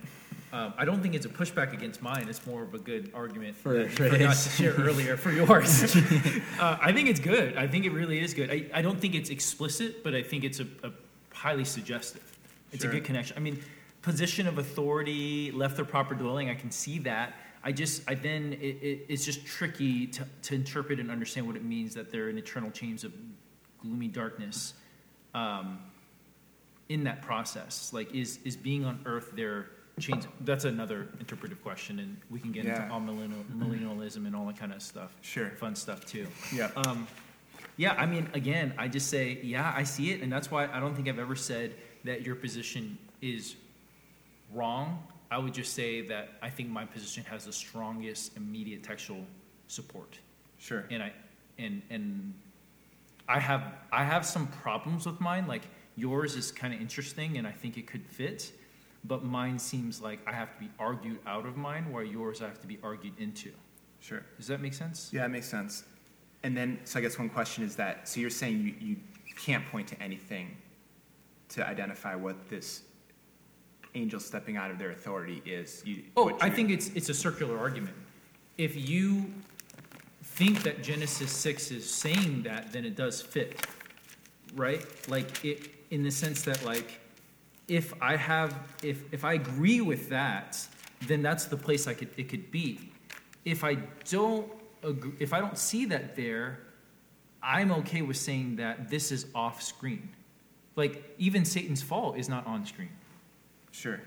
B: Um, I don't think it's a pushback against mine. It's more of a good argument
A: For- for his.
B: to share earlier for yours. uh, I think it's good. I think it really is good. I, I don't think it's explicit, but I think it's a, a highly suggestive. It's
C: Sure.
B: a good connection. I mean, position of authority, left their proper dwelling. I can see that. I just, I then it, it, it's just tricky to, to interpret and understand what it means that they're in eternal chains of gloomy darkness. Um, in that process? Like, is is being on Earth their That's another interpretive question, and we can get
C: Yeah.
B: into all millennial, millennialism and all that kind of stuff.
C: Sure.
B: fun stuff too.
C: Yeah.
B: Um, yeah, I mean, again, I just say, yeah, I see it, and that's why I don't think I've ever said that your position is wrong. I would just say that I think my position has the strongest immediate textual support
C: Sure.
B: and I and and I have I have some problems with mine. Like yours is kind of interesting, and I think it could fit, but mine seems like I have to be argued out of mine, while yours I have to be argued into.
C: Sure.
B: Does that make sense?
C: Yeah, that makes sense. And then, so I guess one question is that, so you're saying you, you can't point to anything to identify what this angel stepping out of their authority is? You,
B: Oh, I think it's it's a circular argument. If you think that Genesis six is saying that, then it does fit, right? Like it in the sense that like if I have if if I agree with that, then that's the place I could it could be. If I don't agree, if I don't see that there, I'm okay with saying that this is off screen. Like even Satan's fall is not on screen.
C: Sure.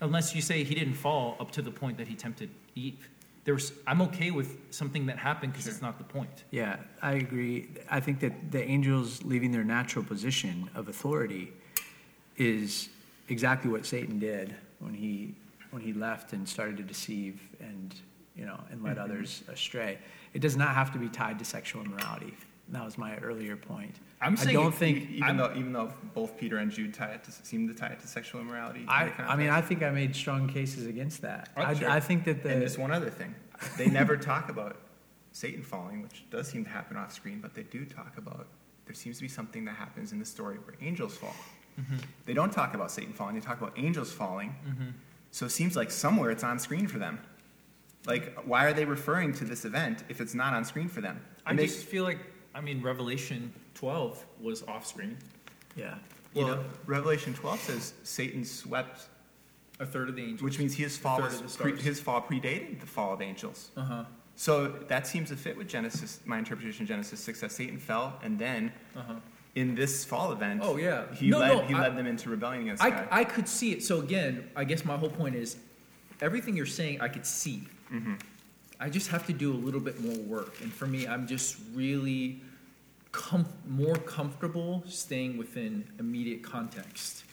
B: Unless you say he didn't fall up to the point that he tempted Eve. There's, I'm okay with something that happened because
C: Sure.
B: it's not the point.
A: Yeah, I agree. I think that the angels leaving their natural position of authority is exactly what Satan did when he when he left and started to deceive and you know and led
C: Mhm.
A: others astray. It does not have to be tied to sexual immorality. That was my earlier point.
B: I'm
A: I don't think.
C: Even
B: I'm-
C: though even though both Peter and Jude tie it to, seem to tie it to sexual immorality.
A: I, I mean, I think I made strong cases against that.
C: Oh,
A: I,
C: sure.
A: I think that
C: and
A: the
C: just one other thing, they never talk about Satan falling, which does seem to happen off screen, but they do talk about there seems to be something that happens in the story where angels fall.
B: Mm-hmm.
C: They don't talk about Satan falling; they talk about angels falling.
B: Mm-hmm.
C: So it seems like somewhere it's on screen for them. Like, why are they referring to this event if it's not on screen for them?
B: I
C: It
B: just feel like, I mean, Revelation 12 was off screen.
A: yeah.
B: You
C: well,
B: know?
C: Revelation 12 says Satan swept,
B: A third of the angels.
C: which means his fall,
B: third
C: was pre- his fall predated the fall of angels.
B: Uh huh.
C: So that seems to fit with Genesis, my interpretation of Genesis 6, that Satan fell, and then
B: Uh huh.
C: In this fall event,
B: Oh, yeah.
C: he,
B: No,
C: led,
B: no,
C: he
B: I-
C: led them into rebellion against
B: I,
C: God.
B: I could see it. So again, I guess my whole point is everything you're saying I could see.
C: Mhm.
B: I just have to do a little bit more work. And for me, I'm just really com- more comfortable staying within immediate context.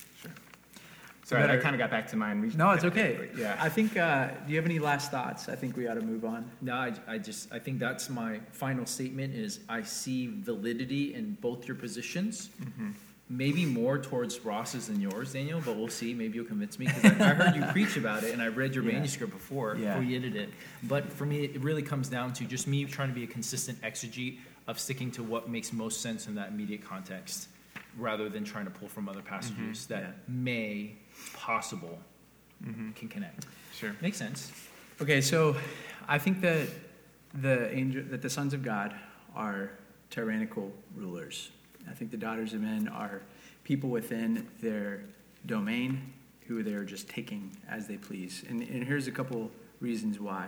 C: Sorry, I kind of got back to mine.
A: No, it's okay.
C: Yeah.
A: I think. Uh, do you have any last thoughts? I think we ought to move on.
B: No, I, I just I think that's my final statement is I see validity in both your positions.
C: Mhm.
B: Maybe more towards Ross's than yours, Daniel, but we'll see. Maybe you'll convince me because I, I heard you preach about it and I read your
A: Yeah.
B: manuscript before
A: Yeah.
B: before you edited it. But for me, it really comes down to just me trying to be a consistent exegete of sticking to what makes most sense in that immediate context, rather than trying to pull from other passages that
A: Yeah.
B: may possible
C: Mhm.
B: can connect.
C: Sure.
B: Makes sense.
A: Okay, so I think that the angel, that the sons of God are tyrannical rulers. I think the daughters of men are people within their domain who they're just taking as they please. And, and here's a couple reasons why.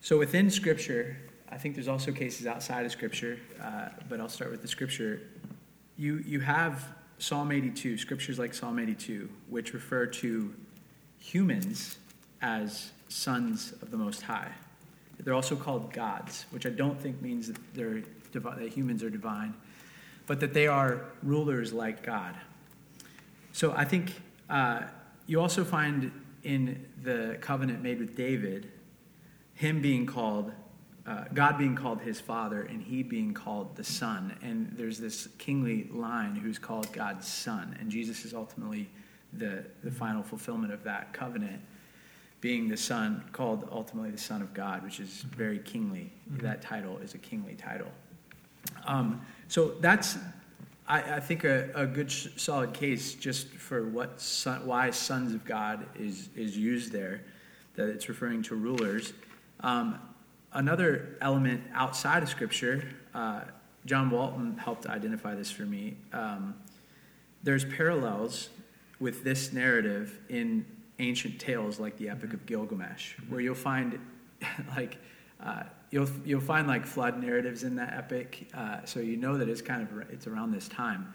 A: So within Scripture, I think there's also cases outside of Scripture, uh, but I'll start with the Scripture. You, you have Psalm 82, scriptures like Psalm 82, which refer to humans as sons of the Most High. They're also called gods, which I don't think means that, they're, that humans are divine, but that they are rulers like God. So I think uh, you also find in the covenant made with David, him being called, uh, God being called his father, and he being called the son. And there's this kingly line who's called God's son. And Jesus is ultimately the, the final fulfillment of that covenant, being the son, called ultimately the Son of God, which is very kingly. Mm-hmm. That title is a kingly title. Um, so that's I, I think a, a, good solid case just for what son, why sons of God is is used there, that it's referring to rulers. Um, another element outside of Scripture, uh, John Walton helped identify this for me. Um, there's parallels with this narrative in ancient tales like the Epic of Gilgamesh, where you'll find like uh, you'll you'll find like flood narratives in that epic, uh, so you know that it's kind of it's around this time.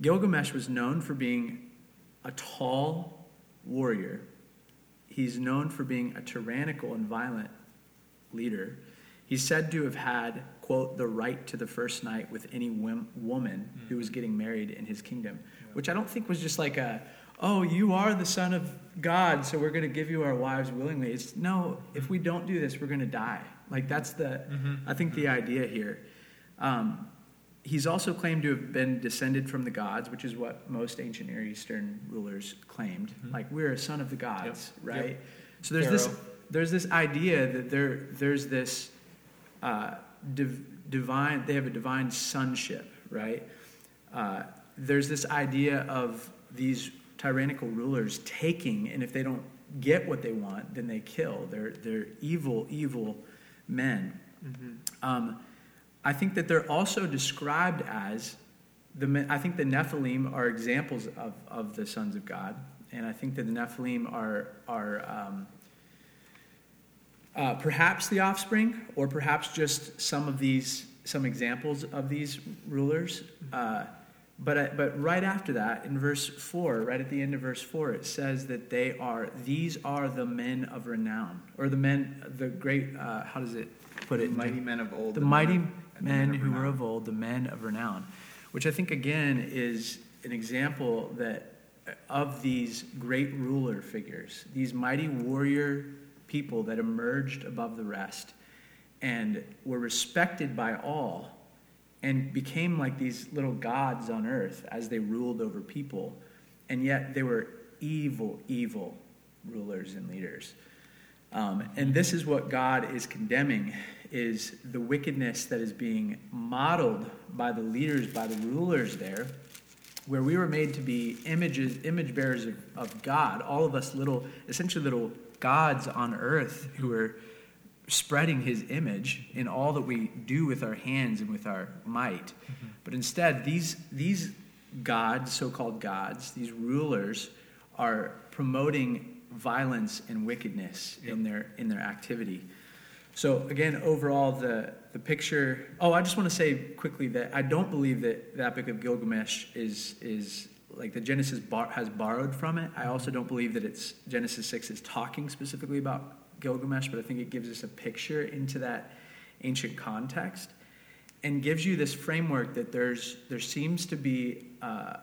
A: Gilgamesh was known for being a tall warrior. He's known for being a tyrannical and violent leader. He's said to have had, quote, the right to the first night with any woman who was getting married in his kingdom, which I don't think was just like a, oh, you are the son of God, so we're going to give you our wives willingly. It's no, if we don't do this, we're going to die. Like that's the, mm-hmm. I think the idea here. Um, he's also claimed to have been descended from the gods, which is what most ancient Near Eastern rulers claimed. Mm-hmm. Like we're a son of the gods, yep. right? Yep. So there's Pharaoh. this there's this idea that there there's this uh, div- divine. They have a divine sonship, right? Uh, there's this idea of these tyrannical rulers taking, and if they don't get what they want, then they kill. They're they're evil, evil men. Mm-hmm. Um, I think that they're also described as the. I think the Nephilim are examples of, of the sons of God, and I think that the Nephilim are are um, uh, perhaps the offspring, or perhaps just some of these some examples of these rulers. Uh, but, uh, but right after that, in verse 4, right at the end of verse 4, it says that they are, these are the men of renown, or the men, the great, uh, how does it put it?
C: The mighty men of old.
A: The mighty men, men who were of old, the men of renown, which I think, again, is an example that of these great ruler figures, these mighty warrior people that emerged above the rest and were respected by all and became like these little gods on earth as they ruled over people. And yet they were evil, evil rulers and leaders. Um, and this is what God is condemning is the wickedness that is being modeled by the leaders, by the rulers there, where we were made to be images, image bearers of, of God, all of us little, essentially little gods on earth who are spreading his image in all that we do with our hands and with our might. Mm-hmm. But instead, these, these gods, so called gods, these rulers, are promoting violence and wickedness yep. in, their, in their activity. So, again, overall, the, the picture. Oh, I just want to say quickly that I don't believe that the Epic of Gilgamesh is, is like the Genesis bar, has borrowed from it. I also don't believe that it's Genesis 6 is talking specifically about Gilgamesh, but I think it gives us a picture into that ancient context and gives you this framework that there's there seems to be uh,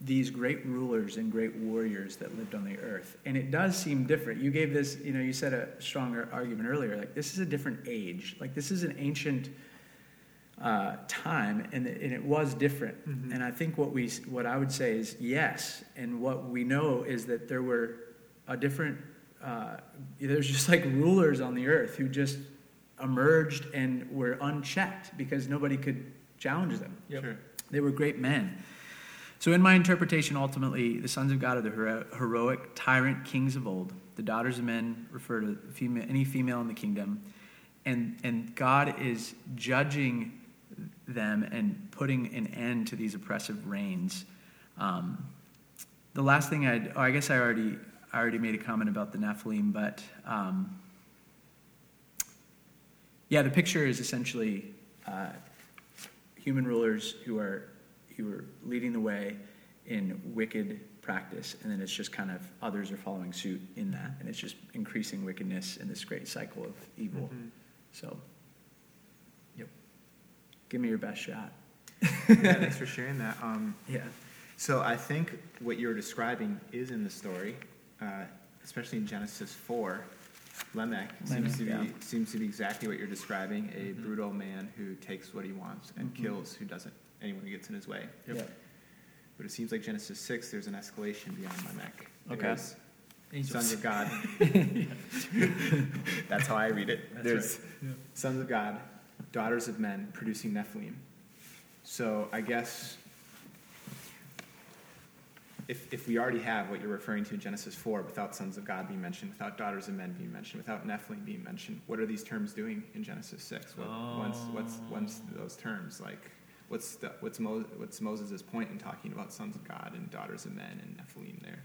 A: these great rulers and great warriors that lived on the earth. And it does seem different. You gave this you know you said a stronger argument earlier like this is a different age. Like this is an ancient uh, time and, and it was different mm-hmm. and i think what we what i would say is yes and what we know is that there were a different uh, there's just like rulers on the earth who just emerged and were unchecked because nobody could challenge them.
C: Yep. Sure.
A: They were great men. So, in my interpretation, ultimately, the sons of God are the hero- heroic tyrant kings of old. The daughters of men refer to female, any female in the kingdom. And, and God is judging them and putting an end to these oppressive reigns. Um, the last thing I, oh, I guess I already, I already made a comment about the Nephilim, but um, yeah, the picture is essentially uh, human rulers who are who are leading the way in wicked practice, and then it's just kind of others are following suit in that, and it's just increasing wickedness in this great cycle of evil.
C: Mhm.
A: So, give me your best shot.
C: yeah, thanks for sharing that. Um,
A: Yeah.
C: so I think what you're describing is in the story, uh, especially in Genesis four. Lamech seems to be
A: yeah.
C: seems to be exactly what you're describing: a
B: Mhm.
C: brutal man who takes what he wants and
A: Mhm.
C: kills who doesn't anyone who gets in his way.
A: Yep.
C: But it seems like Genesis six, there's an escalation beyond Lamech.
A: Okay.
B: Angels.
C: sons of God. That's how I read it.
B: That's
C: There's
B: right. Yeah.
C: sons of God, daughters of men, producing Nephilim. So I guess if, if we already have what you're referring to in Genesis 4, without sons of God being mentioned, without daughters of men being mentioned, without Nephilim being mentioned, what are these terms doing in Genesis 6? What, what's, what's, what's those terms? Like, what's, the, what's, Mo, what's Moses' point in talking about sons of God and daughters of men and Nephilim there?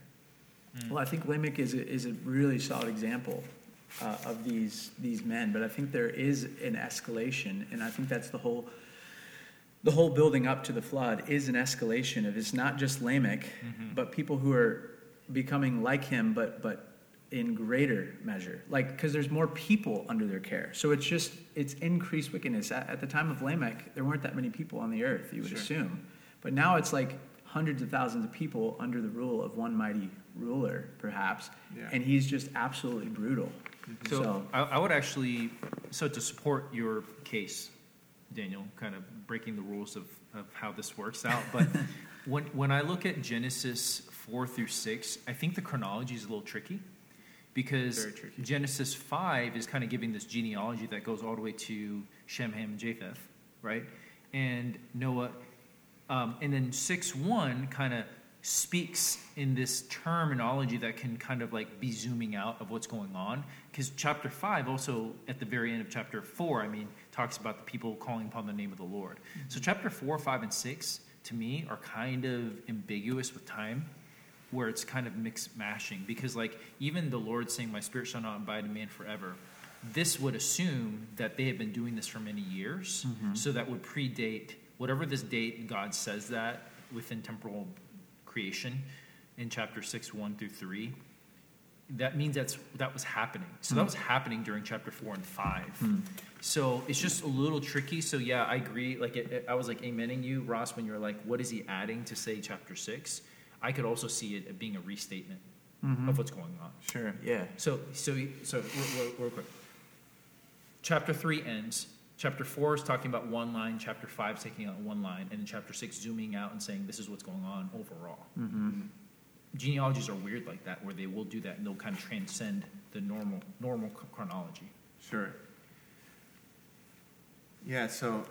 A: Well, I think Lamech is a, is a really solid example uh, of these these men, but I think there is an escalation, and I think that's the whole the whole building up to the flood is an escalation of it's not just Lamech,
B: Mhm.
A: but people who are becoming like him, but but in greater measure, like because there's more people under their care, so it's just it's increased wickedness. At, at the time of Lamech, there weren't that many people on the earth, you would
C: Sure.
A: assume, but now it's like hundreds of thousands of people under the rule of one mighty ruler, perhaps,
C: Yeah.
A: and he's just absolutely brutal.
B: So, I, I would actually, so to support your case, Daniel, kind of breaking the rules of, of how this works out, but when, when I look at Genesis 4 through 6, I think the chronology is a little tricky because
C: tricky.
B: Genesis 5 is kind of giving this genealogy that goes all the way to Shem, Ham, and Japheth, right? And Noah, um, and then 6 1 kind of speaks in this terminology that can kind of like be zooming out of what's going on. Because chapter 5 also, at the very end of chapter 4, I mean, talks about the people calling upon the name of the Lord. Mm-hmm. So chapter 4, 5, and 6, to me, are kind of ambiguous with time. Where it's kind of mixed mashing because, like, even the Lord saying, "My spirit shall not abide in man forever," this would assume that they have been doing this for many years, mm-hmm. so that would predate whatever this date God says that within temporal creation in chapter 6 1 through 3 that means that's that was happening so that was happening during chapter 4 and 5 so it's just a little tricky so yeah i agree like it, it- i was like amening you ross when you were like what is he adding to say chapter 6 i could also see it being a restatement
A: Mm-hmm.
B: of what's going on
C: Sure.
A: Yeah.
B: so, so, so, real, real, real quick. Chapter three ends. Chapter four is talking about one line. Chapter five is taking out one line, and then chapter six zooming out and saying this is what's going on overall.
A: Mm-hmm.
B: Genealogies are weird like that, where they will do that and they'll kind of transcend the normal normal chronology.
C: Sure. Yeah. So,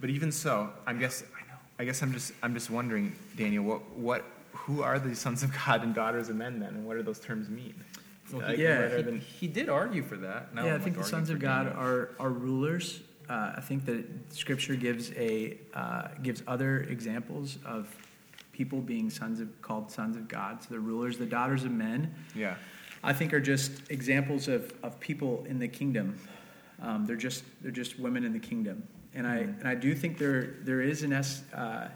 C: but even so, I guess I guess I'm just I'm just wondering, Daniel, what what who are the sons of God and daughters of men then, and what do those terms mean?
B: Well,
C: Like,
B: he,
A: yeah.
B: he,
C: than-
B: he did argue for that. Now
A: yeah, I
B: I'm,
A: think
B: like,
A: the sons of God
B: Daniel.
A: are are rulers. Uh, I think that Scripture gives a uh, gives other examples of people being sons of called sons of God. So the rulers, the daughters of men.
C: Yeah.
A: I think are just examples of, of people in the kingdom. Um, they're just they're just women in the kingdom, and I
C: Mhm.
A: and I do think there there is an s. Uh,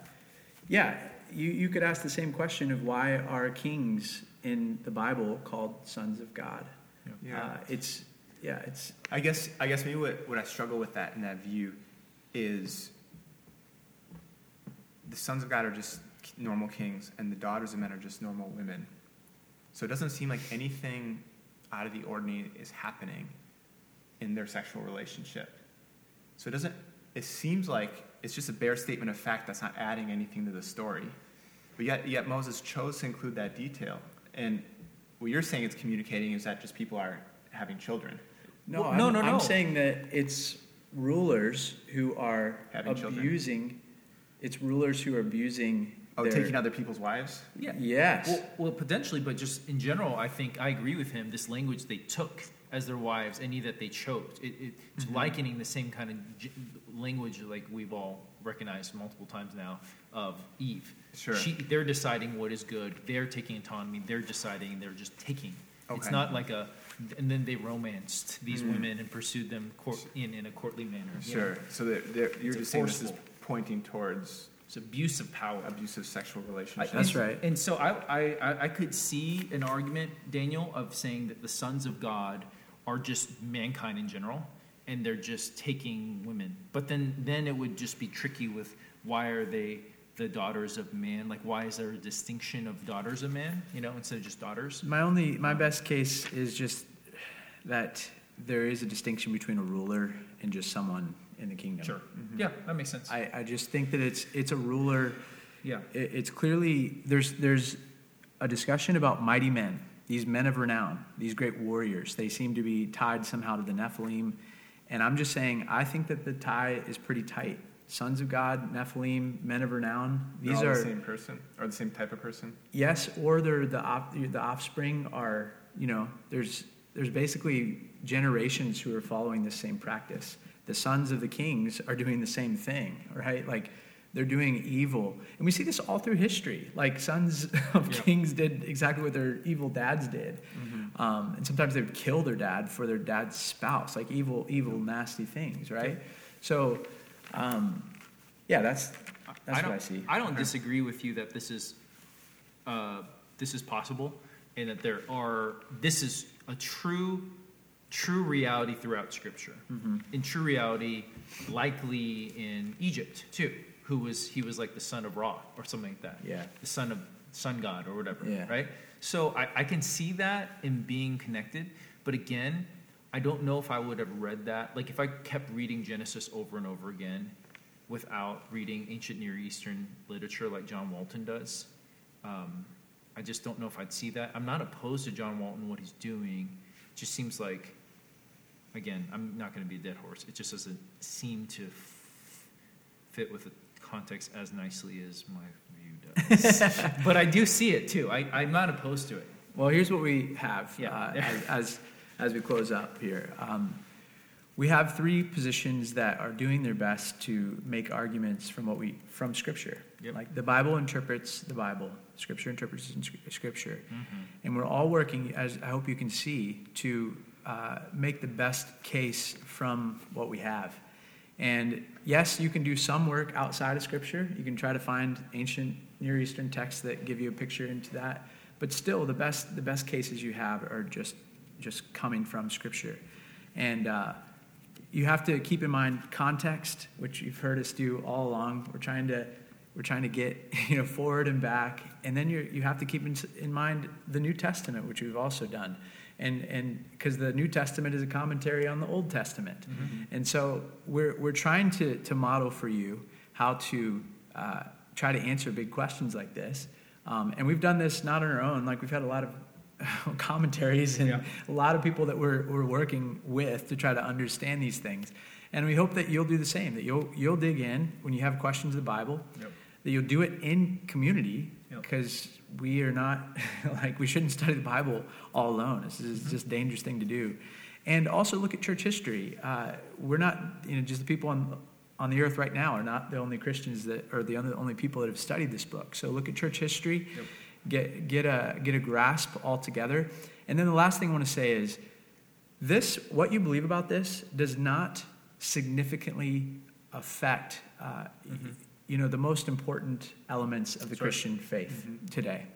A: yeah, you you could ask the same question of why are kings in the Bible called sons of God?
C: Yeah.
A: Uh, it's yeah, it's
C: I guess I guess maybe what, what I struggle with that in that view is the sons of God are just normal kings and the daughters of men are just normal women. So it doesn't seem like anything out of the ordinary is happening in their sexual relationship. So it doesn't it seems like it's just a bare statement of fact that's not adding anything to the story. But yet yet Moses chose to include that detail. And what you're saying it's communicating is that just people are having children.
A: No,
B: Well,
A: I'm,
B: no, no,
A: I'm saying that it's rulers who are
C: Having children.
A: abusing. It's rulers who are abusing
C: Oh,
A: they're-
C: taking other people's wives?
B: Yeah.
A: Yes.
B: Well, well, potentially, but just in general, I think I agree with him. This language they took as their wives, any that they chose, it, it, it's
A: Mm-hmm.
B: likening the same kind of j- language like we've all recognized multiple times now of Eve.
C: Sure.
B: She, they're deciding what is good. They're taking autonomy. They're deciding. They're just taking.
C: Okay.
B: It's not like a, and then they romanced these
C: Mhm.
B: women and pursued them court, in in a courtly manner. you know?
C: Sure. So that they're, you're
B: It's
C: just saying this is pointing towards
B: It's abuse of power.
C: abusive sexual
B: I-
C: relationships.
A: That's
B: and-
A: right.
B: And so I, I, I- I could see an argument, Daniel, of saying that the sons of God are just mankind in general, and they're just taking women. But then, then it would just be tricky with why are they the daughters of man? Like, why is there a distinction of daughters of man, you know, instead of just daughters?
A: My only, my best case is just that there is a distinction between a ruler and just someone in the kingdom.
B: Sure. Mm-hmm. Yeah, that makes sense.
A: I, I just think that it's it's a ruler.
B: yeah.
A: It, it's clearly there's there's a discussion about mighty men, these men of renown, these great warriors. They seem to be tied somehow to the Nephilim, and I'm just saying I think that the tie is pretty tight. Sons of God, Nephilim, men of renown. These are
C: the same person or the same type of person.
A: yes, or they're the op, the offspring are you know there's there's basically generations who are following the same practice. The sons of the kings are doing the same thing, right? Like they're doing evil, and we see this all through history. Like sons of
B: Yeah.
A: kings did exactly what their evil dads did,
C: Mm-hmm.
A: um, and sometimes they would kill their dad for their dad's spouse, like evil, evil, nasty things, right? So, um, yeah, that's that's
B: don't,
A: what I see.
B: I don't disagree with you that this is uh, this is possible, and that there are this is a true true reality throughout Scripture.
A: Mm-hmm.
B: In true reality, likely in Egypt too, who was he was like the son of Ra or something like that.
A: Yeah.
B: the son of sun god or whatever.
A: Yeah.
B: Right. So I, I can see that in being connected, but again. I don't know if I would have read that. Like if I kept reading Genesis over and over again, without reading ancient Near Eastern literature like John Walton does. Um, I just don't know if I'd see that. I'm not opposed to John Walton, what he's doing. It just seems like, again, I'm not going to be a dead horse. It just doesn't seem to f- fit with the context as nicely as my view does. but I do see it too. I, I'm not opposed to it.
A: Well, here's what we have
B: Yeah.
A: uh, as, as as we close up here. Um, we have three positions that are doing their best to make arguments from what we from Scripture.
B: Yep.
A: Like the Bible interprets the Bible, Scripture interprets in Scripture,
B: Mm-hmm.
A: and we're all working, as I hope you can see, to uh, make the best case from what we have. And yes, you can do some work outside of Scripture. You can try to find ancient Near Eastern texts that give you a picture into that. But still, the best the best cases you have are just just coming from Scripture, and uh, you have to keep in mind context, which you've heard us do all along. We're trying to we're trying to get you know forward and back, and then you you have to keep in, in mind the New Testament, which we've also done, and and because the New Testament is a commentary on the Old Testament, and so we're we're trying to to model for you how to uh, try to answer big questions like this, um, and we've done this not on our own. Like we've had a lot of commentaries and
B: Yeah.
A: a lot of people that we're, we're working with to try to understand these things. And we hope that you'll do the same, that you'll, you'll dig in when you have questions of the Bible,
B: Yep.
A: that you'll do it in community,
B: Yep.
A: because we are not, like, we shouldn't study the Bible all alone. This is
B: Mm-hmm.
A: just a dangerous thing to do. And also look at church history. Uh, we're not, you know, just the people on, on the earth right now are not the only Christians that are the only, only people that have studied this book. So look at church history
B: Yep.
A: Get get a get a grasp altogether. And then the last thing I want to say is this: what you believe about this does not significantly affect, uh, y- you know, the most important elements of the
B: That's right.
A: Christian faith mm-hmm. today.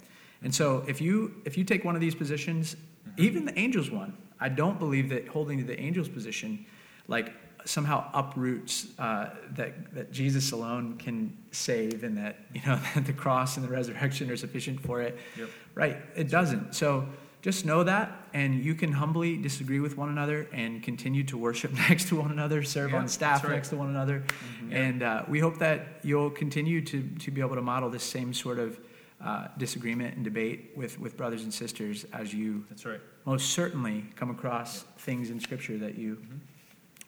A: And so, if you if you take one of these positions, mm-hmm. even the angels one, I don't believe that holding to the angels position, like somehow uproots uh, that that Jesus alone can save, and that you know that the cross and the resurrection are sufficient for it.
B: Yep.
A: Right? It doesn't. So just know that, and you can humbly disagree with one another and continue to worship next to one another, serve
B: Yeah,
A: on staff
B: right.
A: next to one another, and uh, we hope that you'll continue to to be able to model this same sort of. Uh, disagreement and debate with, with brothers and sisters as you
B: That's right.
A: most certainly come across things in Scripture that you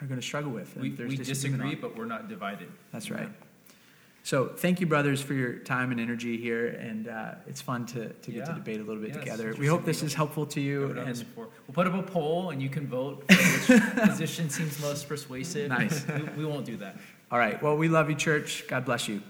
A: are going to struggle with. and
B: We,
A: there's
B: we disagree, but we're not divided.
A: That's right. So thank you, brothers, for your time and energy here, and uh, it's fun to, to get to debate a little bit
B: Yeah,
A: together. We hope this is helpful to you. And
B: We'll put up a poll and you can vote for which position seems most persuasive.
A: Nice.
B: We, we won't do that.
A: all right, well, we love you, church. God bless you.